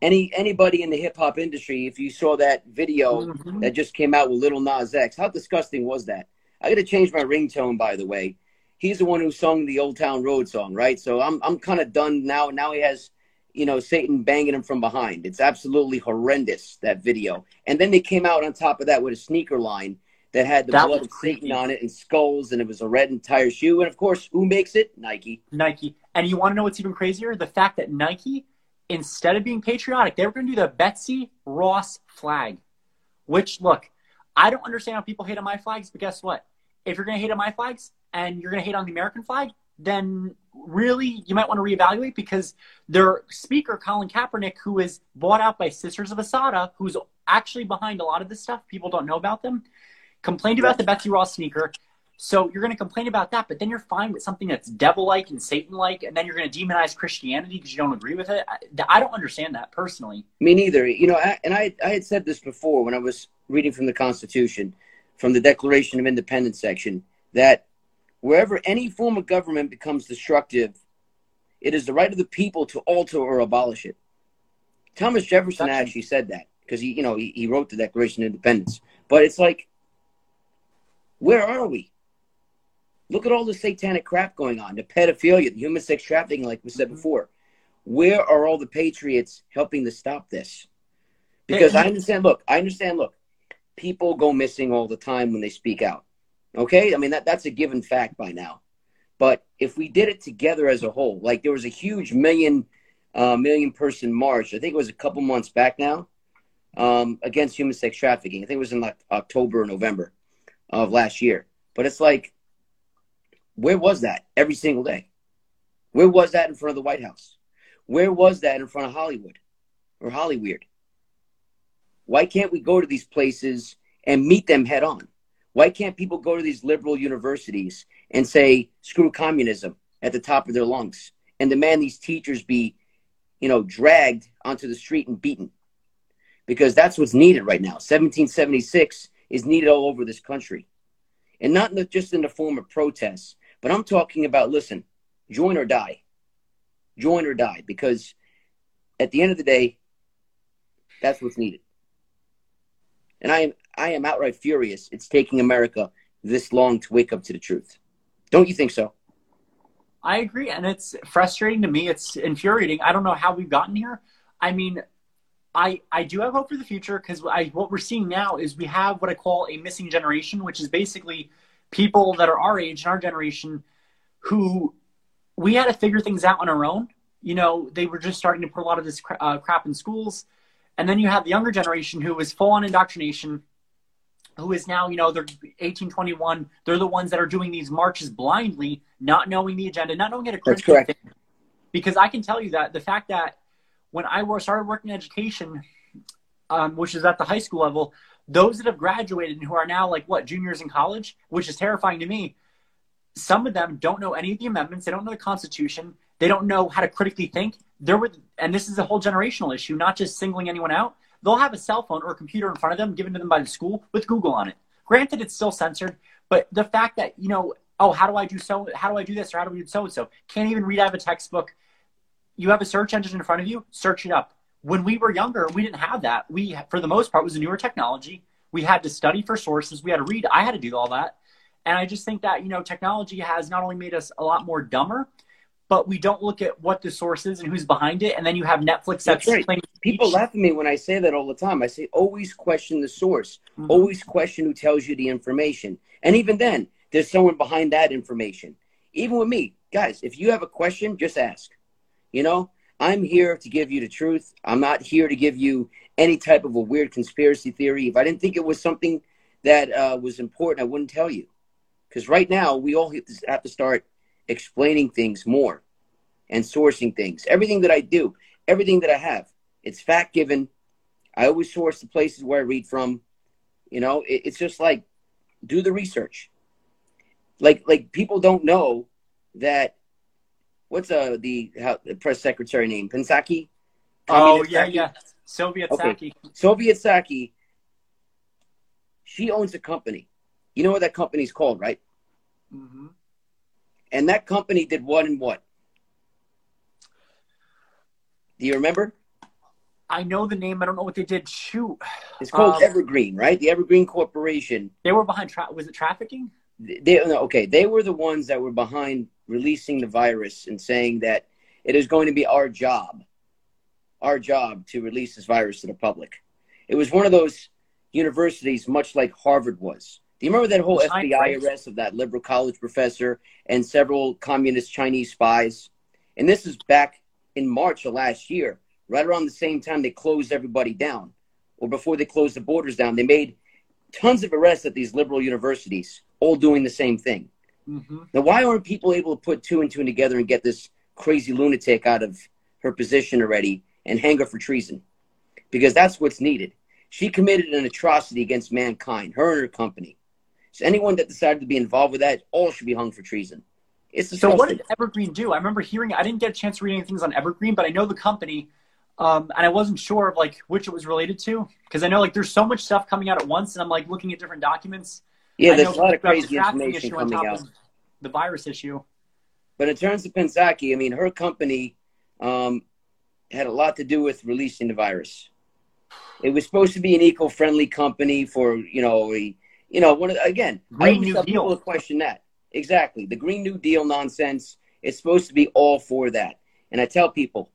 any anybody in the hip hop industry. If you saw that video mm-hmm. that just came out with Little Nas X, how disgusting was that? I got to change my ringtone, by the way. He's the one who sung the Old Town Road song, right? So I'm I'm kind of done now. Now he has, you know, Satan banging him from behind. It's absolutely horrendous that video. And then they came out on top of that with a sneaker line that had the that blood of Satan on it and skulls, and it was a red entire shoe. And of course, who makes it? Nike. Nike. And you want to know what's even crazier? The fact that Nike, instead of being patriotic, they were going to do the Betsy Ross flag. Which, look, I don't understand how people hate on my flags, but guess what? If you're going to hate on my flags and you're going to hate on the American flag, then really you might want to reevaluate because their speaker, Colin Kaepernick, who is bought out by Sisters of Asada, who's actually behind a lot of this stuff, people don't know about them, complained about the Betsy Ross sneaker. So you're going to complain about that, but then you're fine with something that's devil-like and Satan-like, and then you're going to demonize Christianity because you don't agree with it. I, I, don't understand that personally. Me neither. You know, I, and I, I had said this before when I was reading from the Constitution, from the Declaration of Independence section, that wherever any form of government becomes destructive, it is the right of the people to alter or abolish it. Thomas Jefferson actually said that because he, you know, he, he wrote the Declaration of Independence. But it's like, where are we? Look at all the satanic crap going on, the pedophilia, the human sex trafficking, like we said mm-hmm. before. Where are all the patriots helping to stop this? Because I understand, look, I understand, look, people go missing all the time when they speak out. Okay? I mean, that, that's a given fact by now. But if we did it together as a whole, like there was a huge million, uh, million person march, I think it was a couple months back now, um, against human sex trafficking. I think it was in like October or November of last year. But it's like, where was that every single day? Where was that in front of the White House? Where was that in front of Hollywood or Hollyweird? Why can't we go to these places and meet them head on? Why can't people go to these liberal universities and say, screw communism at the top of their lungs and demand these teachers be, you know, dragged onto the street and beaten? Because that's what's needed right now. 1776 is needed all over this country. And not just in the form of protests, but I'm talking about listen, join or die. Join or die. Because at the end of the day, that's what's needed. And I am I am outright furious it's taking America this long to wake up to the truth. Don't you think so? I agree, and it's frustrating to me. It's infuriating. I don't know how we've gotten here. I mean, I I do have hope for the future because what we're seeing now is we have what I call a missing generation, which is basically people that are our age and our generation who we had to figure things out on our own. You know, they were just starting to put a lot of this cra- uh, crap in schools. And then you have the younger generation who was full on indoctrination, who is now, you know, they're 18, 21. They're the ones that are doing these marches blindly, not knowing the agenda, not knowing how to That's correct. Thing. Because I can tell you that the fact that when I started working in education, um, which is at the high school level, those that have graduated and who are now like what juniors in college, which is terrifying to me. Some of them don't know any of the amendments. They don't know the Constitution. They don't know how to critically think. There were, and this is a whole generational issue, not just singling anyone out. They'll have a cell phone or a computer in front of them, given to them by the school with Google on it. Granted, it's still censored, but the fact that you know, oh, how do I do so? How do I do this or how do we do so and so? Can't even read out of a textbook. You have a search engine in front of you. Search it up when we were younger, we didn't have that. We, for the most part, was a newer technology. We had to study for sources. We had to read. I had to do all that. And I just think that, you know, technology has not only made us a lot more dumber, but we don't look at what the source is and who's behind it. And then you have Netflix that's, that's right. People laugh at me when I say that all the time. I say, always question the source, mm-hmm. always question who tells you the information. And even then, there's someone behind that information. Even with me, guys, if you have a question, just ask. You know, I'm here to give you the truth. I'm not here to give you any type of a weird conspiracy theory. If I didn't think it was something that uh, was important, I wouldn't tell you. Because right now, we all have to start explaining things more and sourcing things. Everything that I do, everything that I have, it's fact given. I always source the places where I read from. You know, it, it's just like do the research. Like like people don't know that what's uh the, how, the press secretary name? Pensaki. Oh yeah, Psaki? yeah. Soviet okay. Psaki. Soviet Psaki. She owns a company. You know what that company's called, right? Mm-hmm. And that company did what and what? Do you remember? I know the name. I don't know what they did. Shoot. It's called um, Evergreen, right? The Evergreen Corporation. They were behind. Tra- was it trafficking? They, okay, they were the ones that were behind releasing the virus and saying that it is going to be our job, our job to release this virus to the public. It was one of those universities, much like Harvard was. Do you remember that whole FBI arrest of that liberal college professor and several communist Chinese spies? And this is back in March of last year, right around the same time they closed everybody down, or before they closed the borders down. They made tons of arrests at these liberal universities, all doing the same thing Mm-hmm. Now, why aren't people able to put two and two together and get this crazy lunatic out of her position already and hang her for treason? Because that's what's needed. She committed an atrocity against mankind, her and her company. So anyone that decided to be involved with that, all should be hung for treason. It's so what did Evergreen do? I remember hearing. I didn't get a chance to read any things on Evergreen, but I know the company, um, and I wasn't sure of like which it was related to because I know like there's so much stuff coming out at once, and I'm like looking at different documents. Yeah, there's a lot of crazy information coming out. The virus issue. But in terms of Pennsaki, I mean, her company um, had a lot to do with releasing the virus. It was supposed to be an eco-friendly company for you know, a, you know, one of, again, Green I New Deal. People question that Exactly. The Green New Deal nonsense is supposed to be all for that. And I tell people,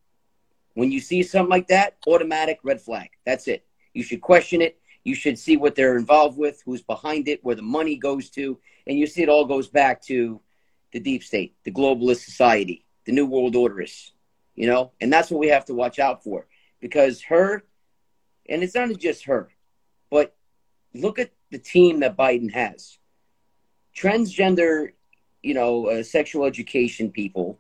when you see something like that, automatic red flag. That's it. You should question it. You should see what they're involved with, who's behind it, where the money goes to. And you see it all goes back to the deep state, the globalist society, the New World Orderists, you know? And that's what we have to watch out for. Because her, and it's not just her, but look at the team that Biden has transgender, you know, uh, sexual education people.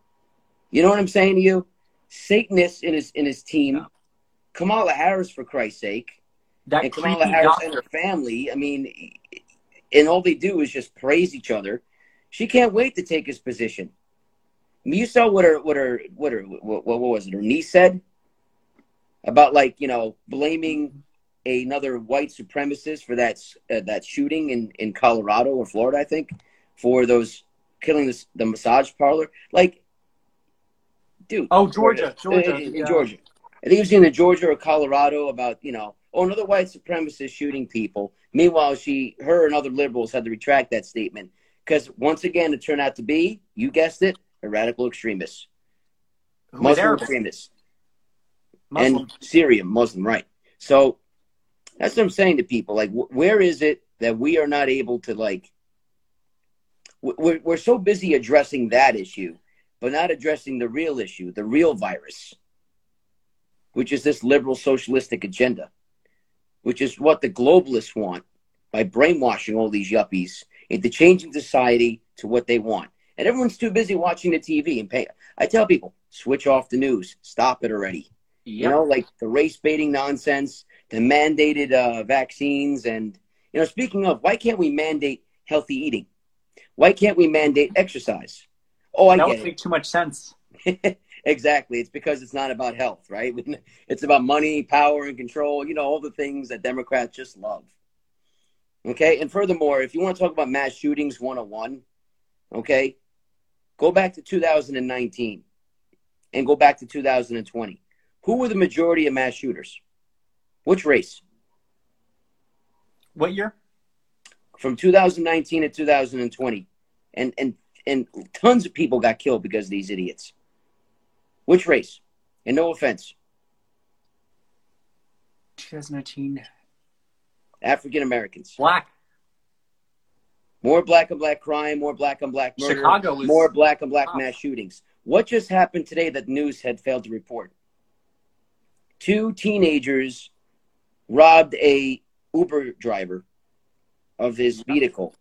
You know what I'm saying to you? Satanists in his in his team. Kamala Harris, for Christ's sake, that and Kamala Harris doctor. and her family. I mean, and all they do is just praise each other. She can't wait to take his position. I mean, you saw what her what her what her what, what was it? Her niece said about like you know blaming another white supremacist for that uh, that shooting in in Colorado or Florida, I think, for those killing this, the massage parlor. Like, dude. Oh, Georgia, Georgia, uh, in yeah. Georgia. I think it was in Georgia or Colorado about you know, oh, another white supremacist shooting people. Meanwhile, she, her, and other liberals had to retract that statement because once again, it turned out to be, you guessed it, a radical extremist, Muslim extremist, Muslim. and Syrian Muslim, right? So that's what I'm saying to people. Like, wh- where is it that we are not able to like? We're we're so busy addressing that issue, but not addressing the real issue, the real virus, which is this liberal socialistic agenda, which is what the globalists want by brainwashing all these yuppies into changing society to what they want. And everyone's too busy watching the TV and pay. I tell people, switch off the news, stop it already. Yep. You know, like the race baiting nonsense, the mandated uh, vaccines. And, you know, speaking of, why can't we mandate healthy eating? Why can't we mandate exercise? Oh, I that would make too much sense. *laughs* exactly. It's because it's not about health, right? *laughs* It's about money, power, and control. You know, all the things that Democrats just love. Okay. And furthermore, if you want to talk about mass shootings 101, okay, go back to 2019 and go back to 2020. Who were the majority of mass shooters? Which race? What year? From 2019 to 2020. And and and tons of people got killed because of these idiots. Which race? And no offense. 2019. African Americans. Black. More black and black crime, more black and black murder, Chicago was... more black on black mass shootings. What just happened today that news had failed to report? Two teenagers robbed a Uber driver of his vehicle.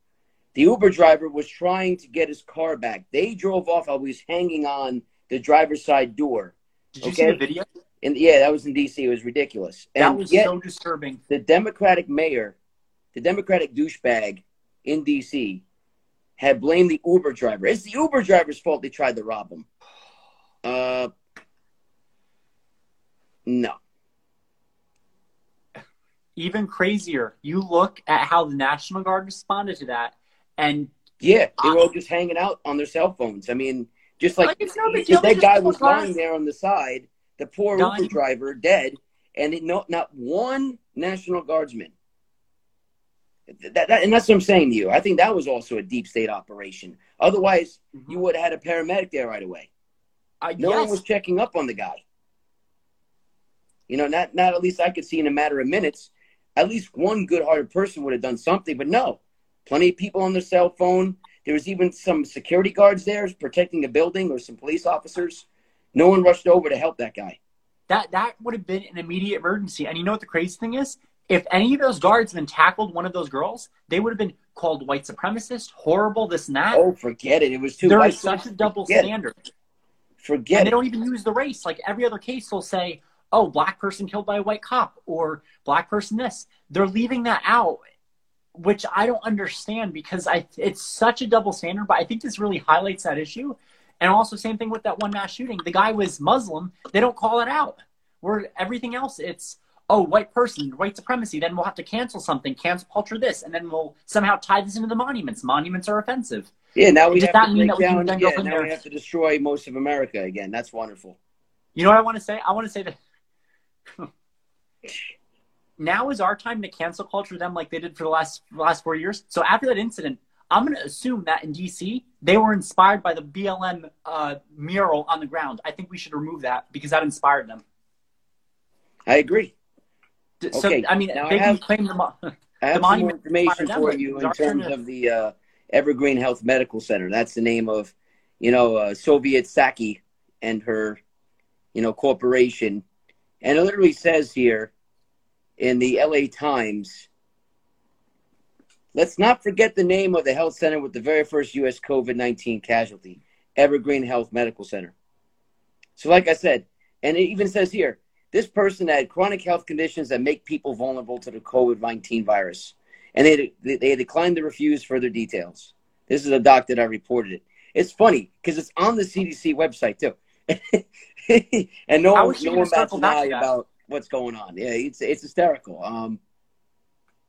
The Uber driver was trying to get his car back. They drove off I was hanging on the driver's side door. Did you okay? see the video? And yeah, that was in DC. It was ridiculous. And that was so disturbing. The Democratic mayor, the Democratic douchebag in DC, had blamed the Uber driver. It's the Uber driver's fault they tried to rob him. Uh, no even crazier, you look at how the National Guard responded to that, and yeah, they were all just hanging out on their cell phones. I mean, just like, like no deal. that guy was lying there on the side, the poor Dying. Uber driver dead, and it, no, not one National Guardsman. That, that, and that's what I'm saying to you. I think that was also a deep state operation. Otherwise, mm-hmm. you would have had a paramedic there right away. Uh, no yes. one was checking up on the guy. You know, not not at least I could see in a matter of minutes at least one good-hearted person would have done something. But no, plenty of people on their cell phone. There was even some security guards there protecting the building, or some police officers. No one rushed over to help that guy. That that would have been an immediate emergency. And you know what the crazy thing is? if any of those guards then tackled one of those girls, they would have been called white supremacist, horrible, this and that. Oh, forget it. It was too. There is such a double forget standard. It. Forget. And they don't even use the race. Like every other case will say, "Oh, black person killed by a white cop," or "Black person this." They're leaving that out, which I don't understand because I it's such a double standard. But I think this really highlights that issue. And also, same thing with that one mass shooting. The guy was Muslim. They don't call it out. Where everything else, it's oh, white person, white supremacy, then we'll have to cancel something, cancel culture this, and then we'll somehow tie this into the monuments. Monuments are offensive. Yeah, now we have to mean that down, yeah, now we have to destroy most of America again. That's wonderful. You know what I want to say? I want to say that now is our time to cancel culture them like they did for the last last four years. So after that incident, I'm going to assume that in DC they were inspired by the BLM uh, mural on the ground. I think we should remove that because that inspired them. I agree. So, okay. I mean, now they I have, claim the, I have *laughs* some more information for you in terms of the uh, Evergreen Health Medical Center. That's the name of, you know, uh, Soviet Psaki and her, you know, corporation. And it literally says here in the LA Times, let's not forget the name of the health center with the very first U.S. COVID 19 casualty, Evergreen Health Medical Center. So, like I said, and it even says here, this person had chronic health conditions that make people vulnerable to the COVID 19 virus. And they, they declined to refuse further details. This is a doc that I reported it. It's funny because it's on the CDC website too. *laughs* and no, one, no one bats an eye about what's going on. Yeah, it's, it's hysterical. Um,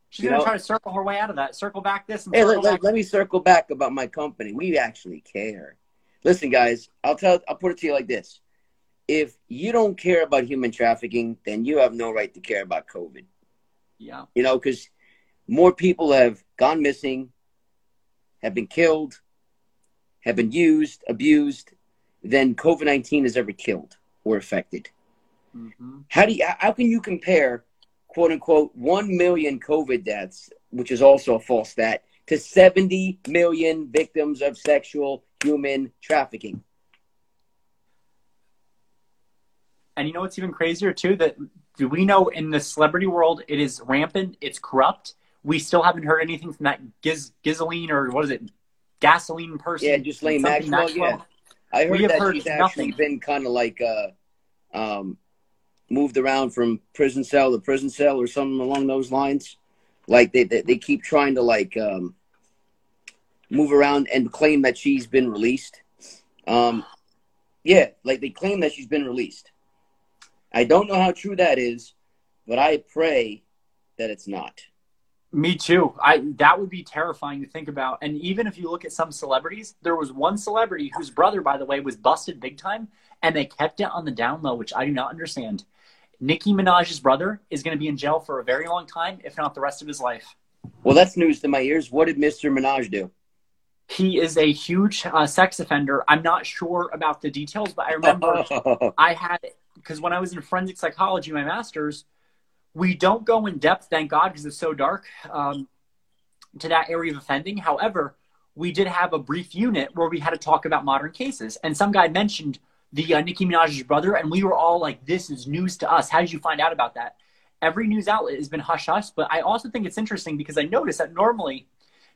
She's going to try to circle her way out of that. Circle back this. hey, let, let, let me circle back about my company. We actually care. Listen, guys, I'll tell. I'll put it to you like this: if you don't care about human trafficking, then you have no right to care about COVID. Yeah. You know, because more people have gone missing, have been killed, have been used, abused than COVID 19 has ever killed or affected. Mm-hmm. How do you, how can you compare, quote unquote, 1 million COVID deaths, which is also a false stat, to 70 million victims of sexual human trafficking? And you know what's even crazier too? That do we know in the celebrity world it is rampant, it's corrupt. We still haven't heard anything from that Giz Ghislaine or what is it, gasoline person? Yeah, just Maxwell, Maxwell. Yeah, I heard that heard she's nothing. actually been kind of like uh, um, moved around from prison cell to prison cell or something along those lines. Like they they, they keep trying to like um, move around and claim that she's been released. Um, yeah, like they claim that she's been released. I don't know how true that is, but I pray that it's not. Me too. I that would be terrifying to think about. And even if you look at some celebrities, there was one celebrity whose brother, by the way, was busted big time, and they kept it on the down low, which I do not understand. Nicki Minaj's brother is going to be in jail for a very long time, if not the rest of his life. Well, that's news to my ears. What did Mr. Minaj do? He is a huge uh, sex offender. I'm not sure about the details, but I remember *laughs* I had because when I was in forensic psychology, my master's, we don't go in depth, thank God, because it's so dark, um, to that area of offending. However, we did have a brief unit where we had to talk about modern cases. And some guy mentioned the uh, Nicki Minaj's brother, and we were all like, this is news to us. How did you find out about that? Every news outlet has been hush hush, but I also think it's interesting because I noticed that normally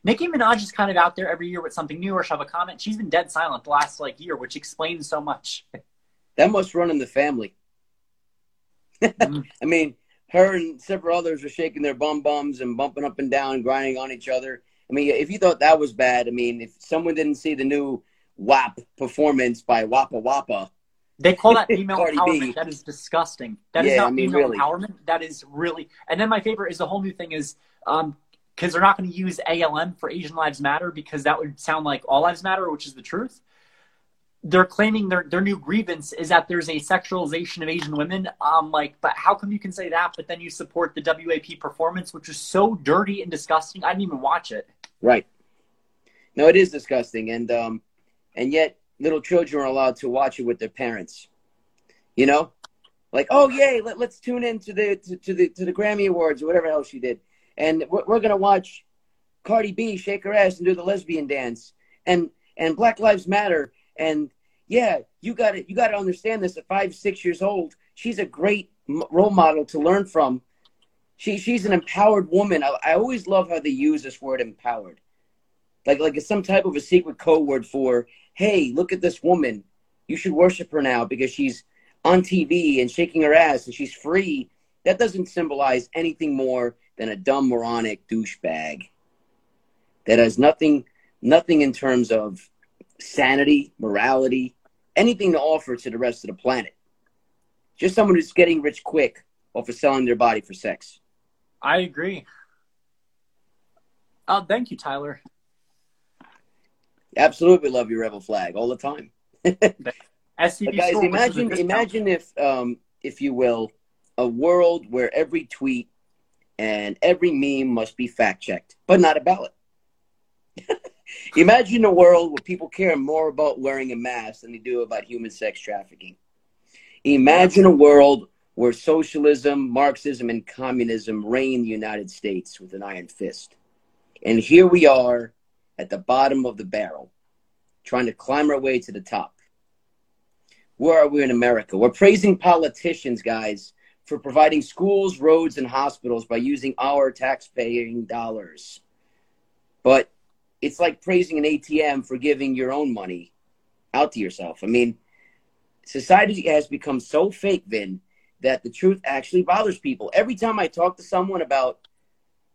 Nicki Minaj is kind of out there every year with something new or she'll have a comment. She's been dead silent the last like year, which explains so much. That must run in the family. *laughs* mm. I mean, her and several others were shaking their bum bums and bumping up and down, grinding on each other. I mean, if you thought that was bad, I mean, if someone didn't see the new WAP performance by Wappa Wappa, they call that *laughs* female empowerment. B. That is disgusting. That yeah, is not I mean, female really. empowerment. That is really. And then my favorite is the whole new thing is um because they're not going to use ALM for Asian Lives Matter because that would sound like All Lives Matter, which is the truth they're claiming their their new grievance is that there's a sexualization of Asian women. I'm um, like, but how come you can say that, but then you support the WAP performance, which is so dirty and disgusting? I didn't even watch it. Right. No, it is disgusting, and um, and yet little children are allowed to watch it with their parents. You know, like, oh yay, let, us tune in to the to, to, the to the Grammy Awards or whatever else she did, and we're, we're gonna watch Cardi B shake her ass and do the lesbian dance, and and Black Lives Matter and yeah, you got to you got to understand this. At five, six years old, she's a great role model to learn from. She she's an empowered woman. I, I always love how they use this word empowered, like like it's some type of a secret code word for hey, look at this woman. You should worship her now because she's on TV and shaking her ass and she's free. That doesn't symbolize anything more than a dumb moronic douchebag that has nothing nothing in terms of sanity, morality, anything to offer to the rest of the planet. Just someone who's getting rich quick off of selling their body for sex. I agree. Oh, thank you, Tyler. Absolutely love your rebel flag all the time. *laughs* guys, imagine imagine if um, if you will, a world where every tweet and every meme must be fact checked, but not a ballot. *laughs* imagine a world where people care more about wearing a mask than they do about human sex trafficking. Imagine a world where socialism, Marxism, and communism reign the United States with an iron fist. And here we are at the bottom of the barrel, trying to climb our way to the top. Where are we in America? We're praising politicians, guys, for providing schools, roads, and hospitals by using our tax-paying dollars. But it's like praising an ATM for giving your own money out to yourself. I mean, society has become so fake, Vin, that the truth actually bothers people. Every time I talk to someone about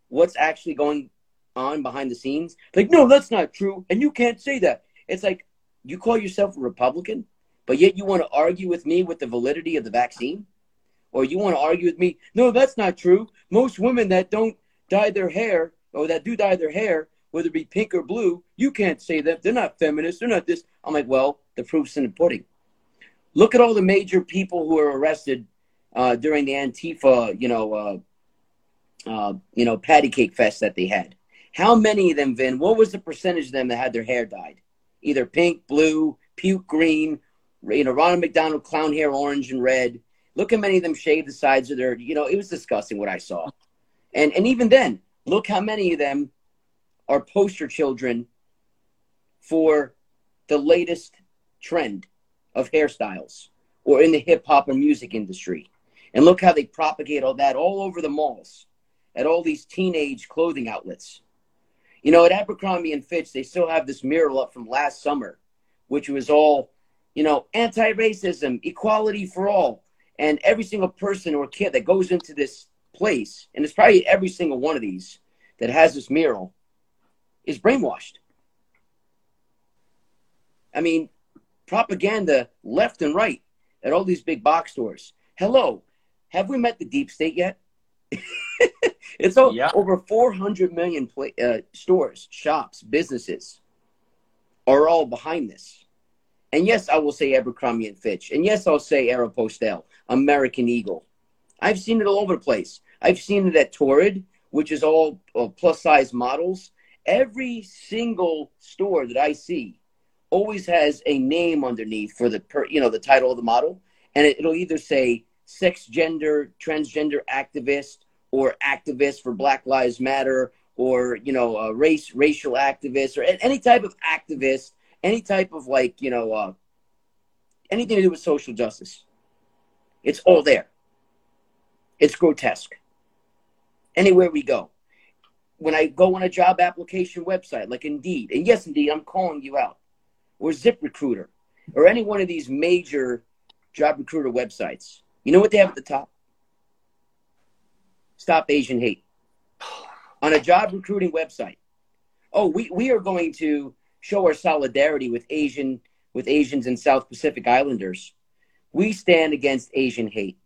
what's actually going on behind the scenes, like, no, that's not true, and you can't say that. It's like you call yourself a Republican, but yet you want to argue with me with the validity of the vaccine, or you want to argue with me, no, that's not true. Most women that don't dye their hair or that do dye their hair, whether it be pink or blue, you can't say that they're not feminists. They're not this. I'm like, well, the proof's in the pudding. Look at all the major people who were arrested uh, during the Antifa, you know, uh, uh, you know, patty cake fest that they had. How many of them, Vin? What was the percentage of them that had their hair dyed, either pink, blue, puke green, you know, Ronald McDonald clown hair, orange and red? Look how many of them shaved the sides of their. You know, it was disgusting what I saw, and and even then, look how many of them are poster children for the latest trend of hairstyles or in the hip hop and music industry. And look how they propagate all that all over the malls, at all these teenage clothing outlets. You know, at Abercrombie and Fitch, they still have this mural up from last summer, which was all, you know, anti racism, equality for all. And every single person or kid that goes into this place, and it's probably every single one of these that has this mural, is brainwashed. I mean, propaganda left and right at all these big box stores. Hello, have we met the deep state yet? *laughs* it's all, yeah. over 400 million uh, stores, shops, businesses are all behind this. And yes, I will say Abercrombie and Fitch. And yes, I'll say Aeropostale, American Eagle. I've seen it all over the place. I've seen it at Torrid, which is all uh, plus size models. Every single store that I see always has a name underneath for the per, you know the title of the model, and it, it'll either say sex gender transgender activist or activist for Black Lives Matter or you know race racial activist or any type of activist, any type of like you know uh, anything to do with social justice. It's all there. It's grotesque. Anywhere we go. When I go on a job application website like Indeed, and yes, Indeed, I'm calling you out, or ZipRecruiter, or any one of these major job recruiter websites, you know what they have at the top? Stop Asian hate. On a job recruiting website. Oh, we, we are going to show our solidarity with Asian with Asians and South Pacific Islanders. We stand against Asian hate.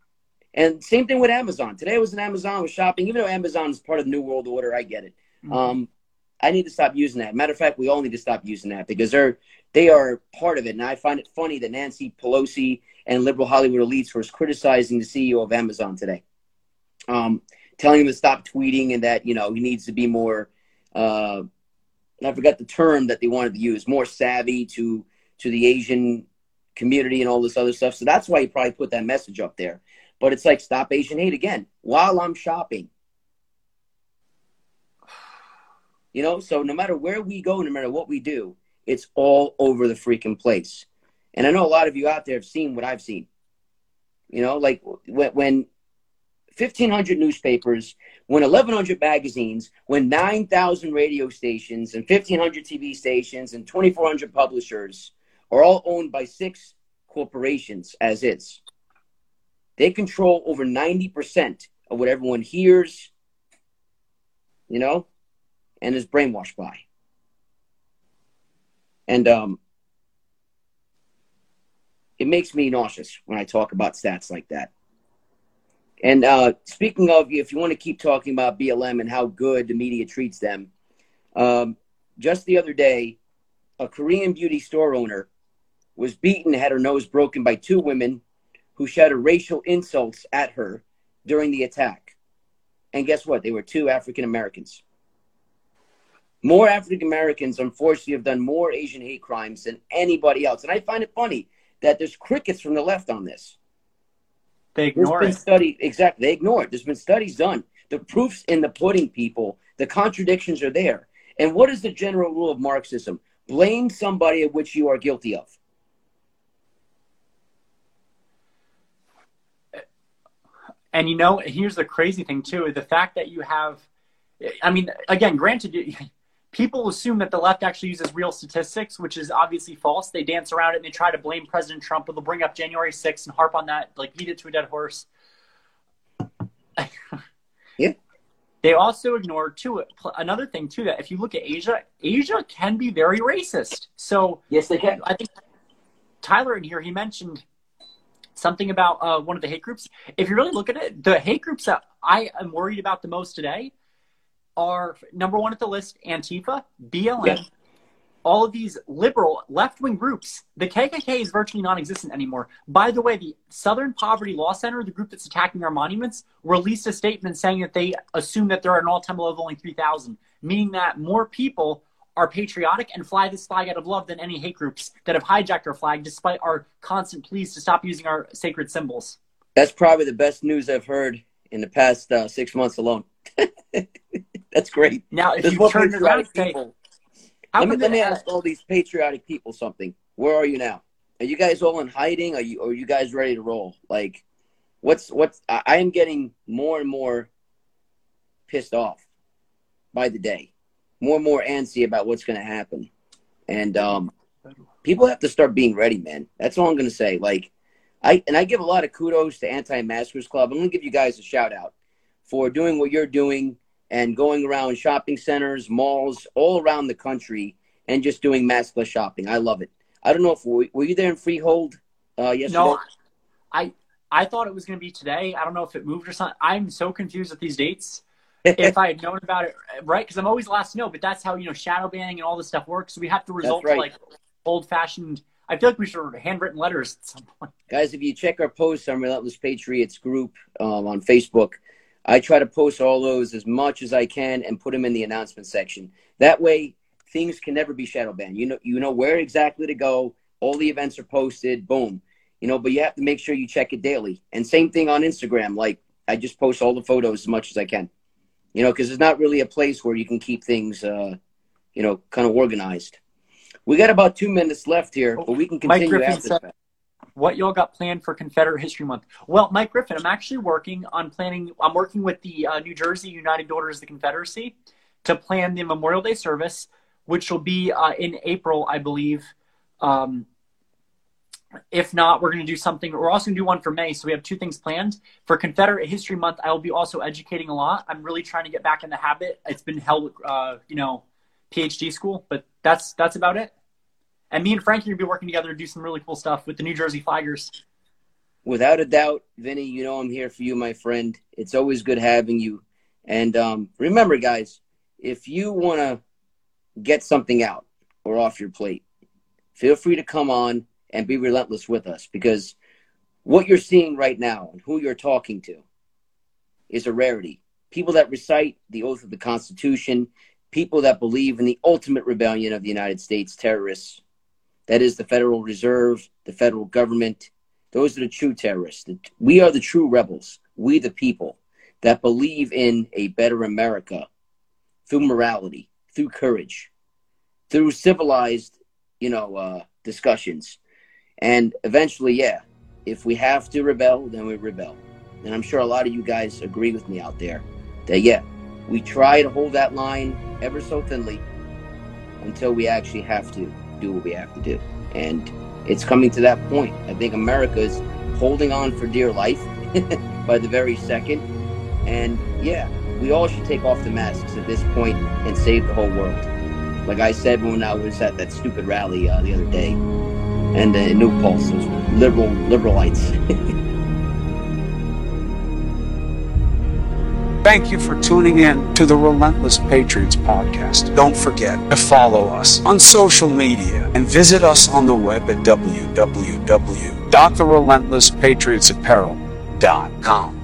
And same thing with Amazon. Today I was in Amazon, was shopping. Even though Amazon is part of the New World Order, I get it. Mm-hmm. Um, I need to stop using that. Matter of fact, we all need to stop using that because they're they are part of it. And I find it funny that Nancy Pelosi and liberal Hollywood elites were criticizing the CEO of Amazon today, um, telling him to stop tweeting and that you know he needs to be more. Uh, I forgot the term that they wanted to use, more savvy to to the Asian community and all this other stuff. So that's why he probably put that message up there. But it's like stop Asian hate again while I'm shopping. *sighs* You know, so no matter where we go, no matter what we do, it's all over the freaking place. And I know a lot of you out there have seen what I've seen. You know, like when, when 1,500 newspapers, when 1,100 magazines, when 9,000 radio stations and 1,500 TV stations and 2,400 publishers are all owned by six corporations as is. They control over 90% of what everyone hears, you know, and is brainwashed by. And um, it makes me nauseous when I talk about stats like that. And uh, speaking of, if you want to keep talking about BLM and how good the media treats them, um, just the other day, a Korean beauty store owner was beaten, had her nose broken by two women who shouted racial insults at her during the attack. And guess what? They were two African Americans. More African Americans, unfortunately, have done more Asian hate crimes than anybody else. And I find it funny that there's crickets from the left on this. They ignore There's been it. Study, exactly. They ignore it. There's been studies done. The proof's in the pudding, people. The contradictions are there. And what is the general rule of Marxism? Blame somebody of which you are guilty of. And you know, here's the crazy thing too: the fact that you have, I mean, again, granted, people assume that the left actually uses real statistics, which is obviously false. They dance around it and they try to blame President Trump, but they'll bring up January 6th and harp on that, like beat it to a dead horse. *laughs* yeah. They also ignore too another thing too that if you look at Asia, Asia can be very racist. So yes, they can. I think Tyler in here he mentioned something about uh, one of the hate groups. If you really look at it, the hate groups that I am worried about the most today are number one at the list Antifa, BLM, yeah. all of these liberal left wing groups. The KKK is virtually non existent anymore. By the way, the Southern Poverty Law Center, the group that's attacking our monuments, released a statement saying that they assume that there are an all time low of only 3,000, meaning that more people are patriotic and fly this flag out of love than any hate groups that have hijacked our flag despite our constant pleas to stop using our sacred symbols. That's probably the best news I've heard in the past uh, six months alone. *laughs* That's great. Now, if There's you turn around people, let me, let me ask all these patriotic people something. Where are you now? Are you guys all in hiding? Are you, are you guys ready to roll? Like, what's, what's, I am getting more and more pissed off by the day, more and more antsy about what's going to happen. And, um, people have to start being ready, man. That's all I'm going to say. Like, I, and I give a lot of kudos to Anti-Maskers Club. I'm going to give you guys a shout out for doing what you're doing and going around shopping centers, malls, all around the country, and just doing maskless shopping. I love it. I don't know if were, were you there in Freehold uh, yesterday? No, I I thought it was going to be today. I don't know if it moved or something. I'm so confused with these dates. If I had *laughs* known about it, right? Because I'm always last to know. But that's how you know shadow banning and all this stuff works. So we have to resort right. to like old fashioned. I feel like we should have handwritten letters at some point. Guys, if you check our posts on Relentless Patriots group um, on Facebook, I try to post all those as much as I can and put them in the announcement section. That way, things can never be shadow banned. You know, you know where exactly to go. All the events are posted. Boom. You know, but you have to make sure you check it daily. And same thing on Instagram. Like I just post all the photos as much as I can. You know, because there's not really a place where you can keep things, uh, you know, kind of organized. We got about two minutes left here, but we can continue after that what y'all got planned for Confederate History Month? Well, Mike Griffin, I'm actually working on planning. I'm working with the uh, New Jersey United Daughters of the Confederacy to plan the Memorial Day service, which will be uh, in April, I believe. Um, if not, we're going to do something. We're also going to do one for May. So we have two things planned. For Confederate History Month, I will be also educating a lot. I'm really trying to get back in the habit. It's been held, uh, you know, PhD school, but that's that's about it. And me and Frankie will be working together to do some really cool stuff with the New Jersey Flaggers. Without a doubt, Vinny, you know I'm here for you, my friend. It's always good having you. And um, remember, guys, if you want to get something out or off your plate, feel free to come on and be relentless with us because what you're seeing right now and who you're talking to is a rarity. People that recite the oath of the Constitution, people that believe in the ultimate rebellion of the United States terrorists, that is the Federal Reserve, the federal government. Those are the true terrorists. We are the true rebels. We, the people that believe in a better America through morality, through courage, through civilized, you know, uh, discussions. And eventually, yeah, if we have to rebel, then we rebel. and I'm sure a lot of you guys agree with me out there, that yeah, we try to hold that line ever so thinly until we actually have to do what we have to do. And it's coming to that point. I think America is holding on for dear life *laughs* by the very second. And yeah, we all should take off the masks at this point and save the whole world. Like I said when I was at that stupid rally uh, the other day, and uh, New Paltz, those liberal liberalites. *laughs* Thank you for tuning in to the Relentless Patriots podcast. Don't forget to follow us on social media and visit us on the web at www.therelentlesspatriotsapparel.com.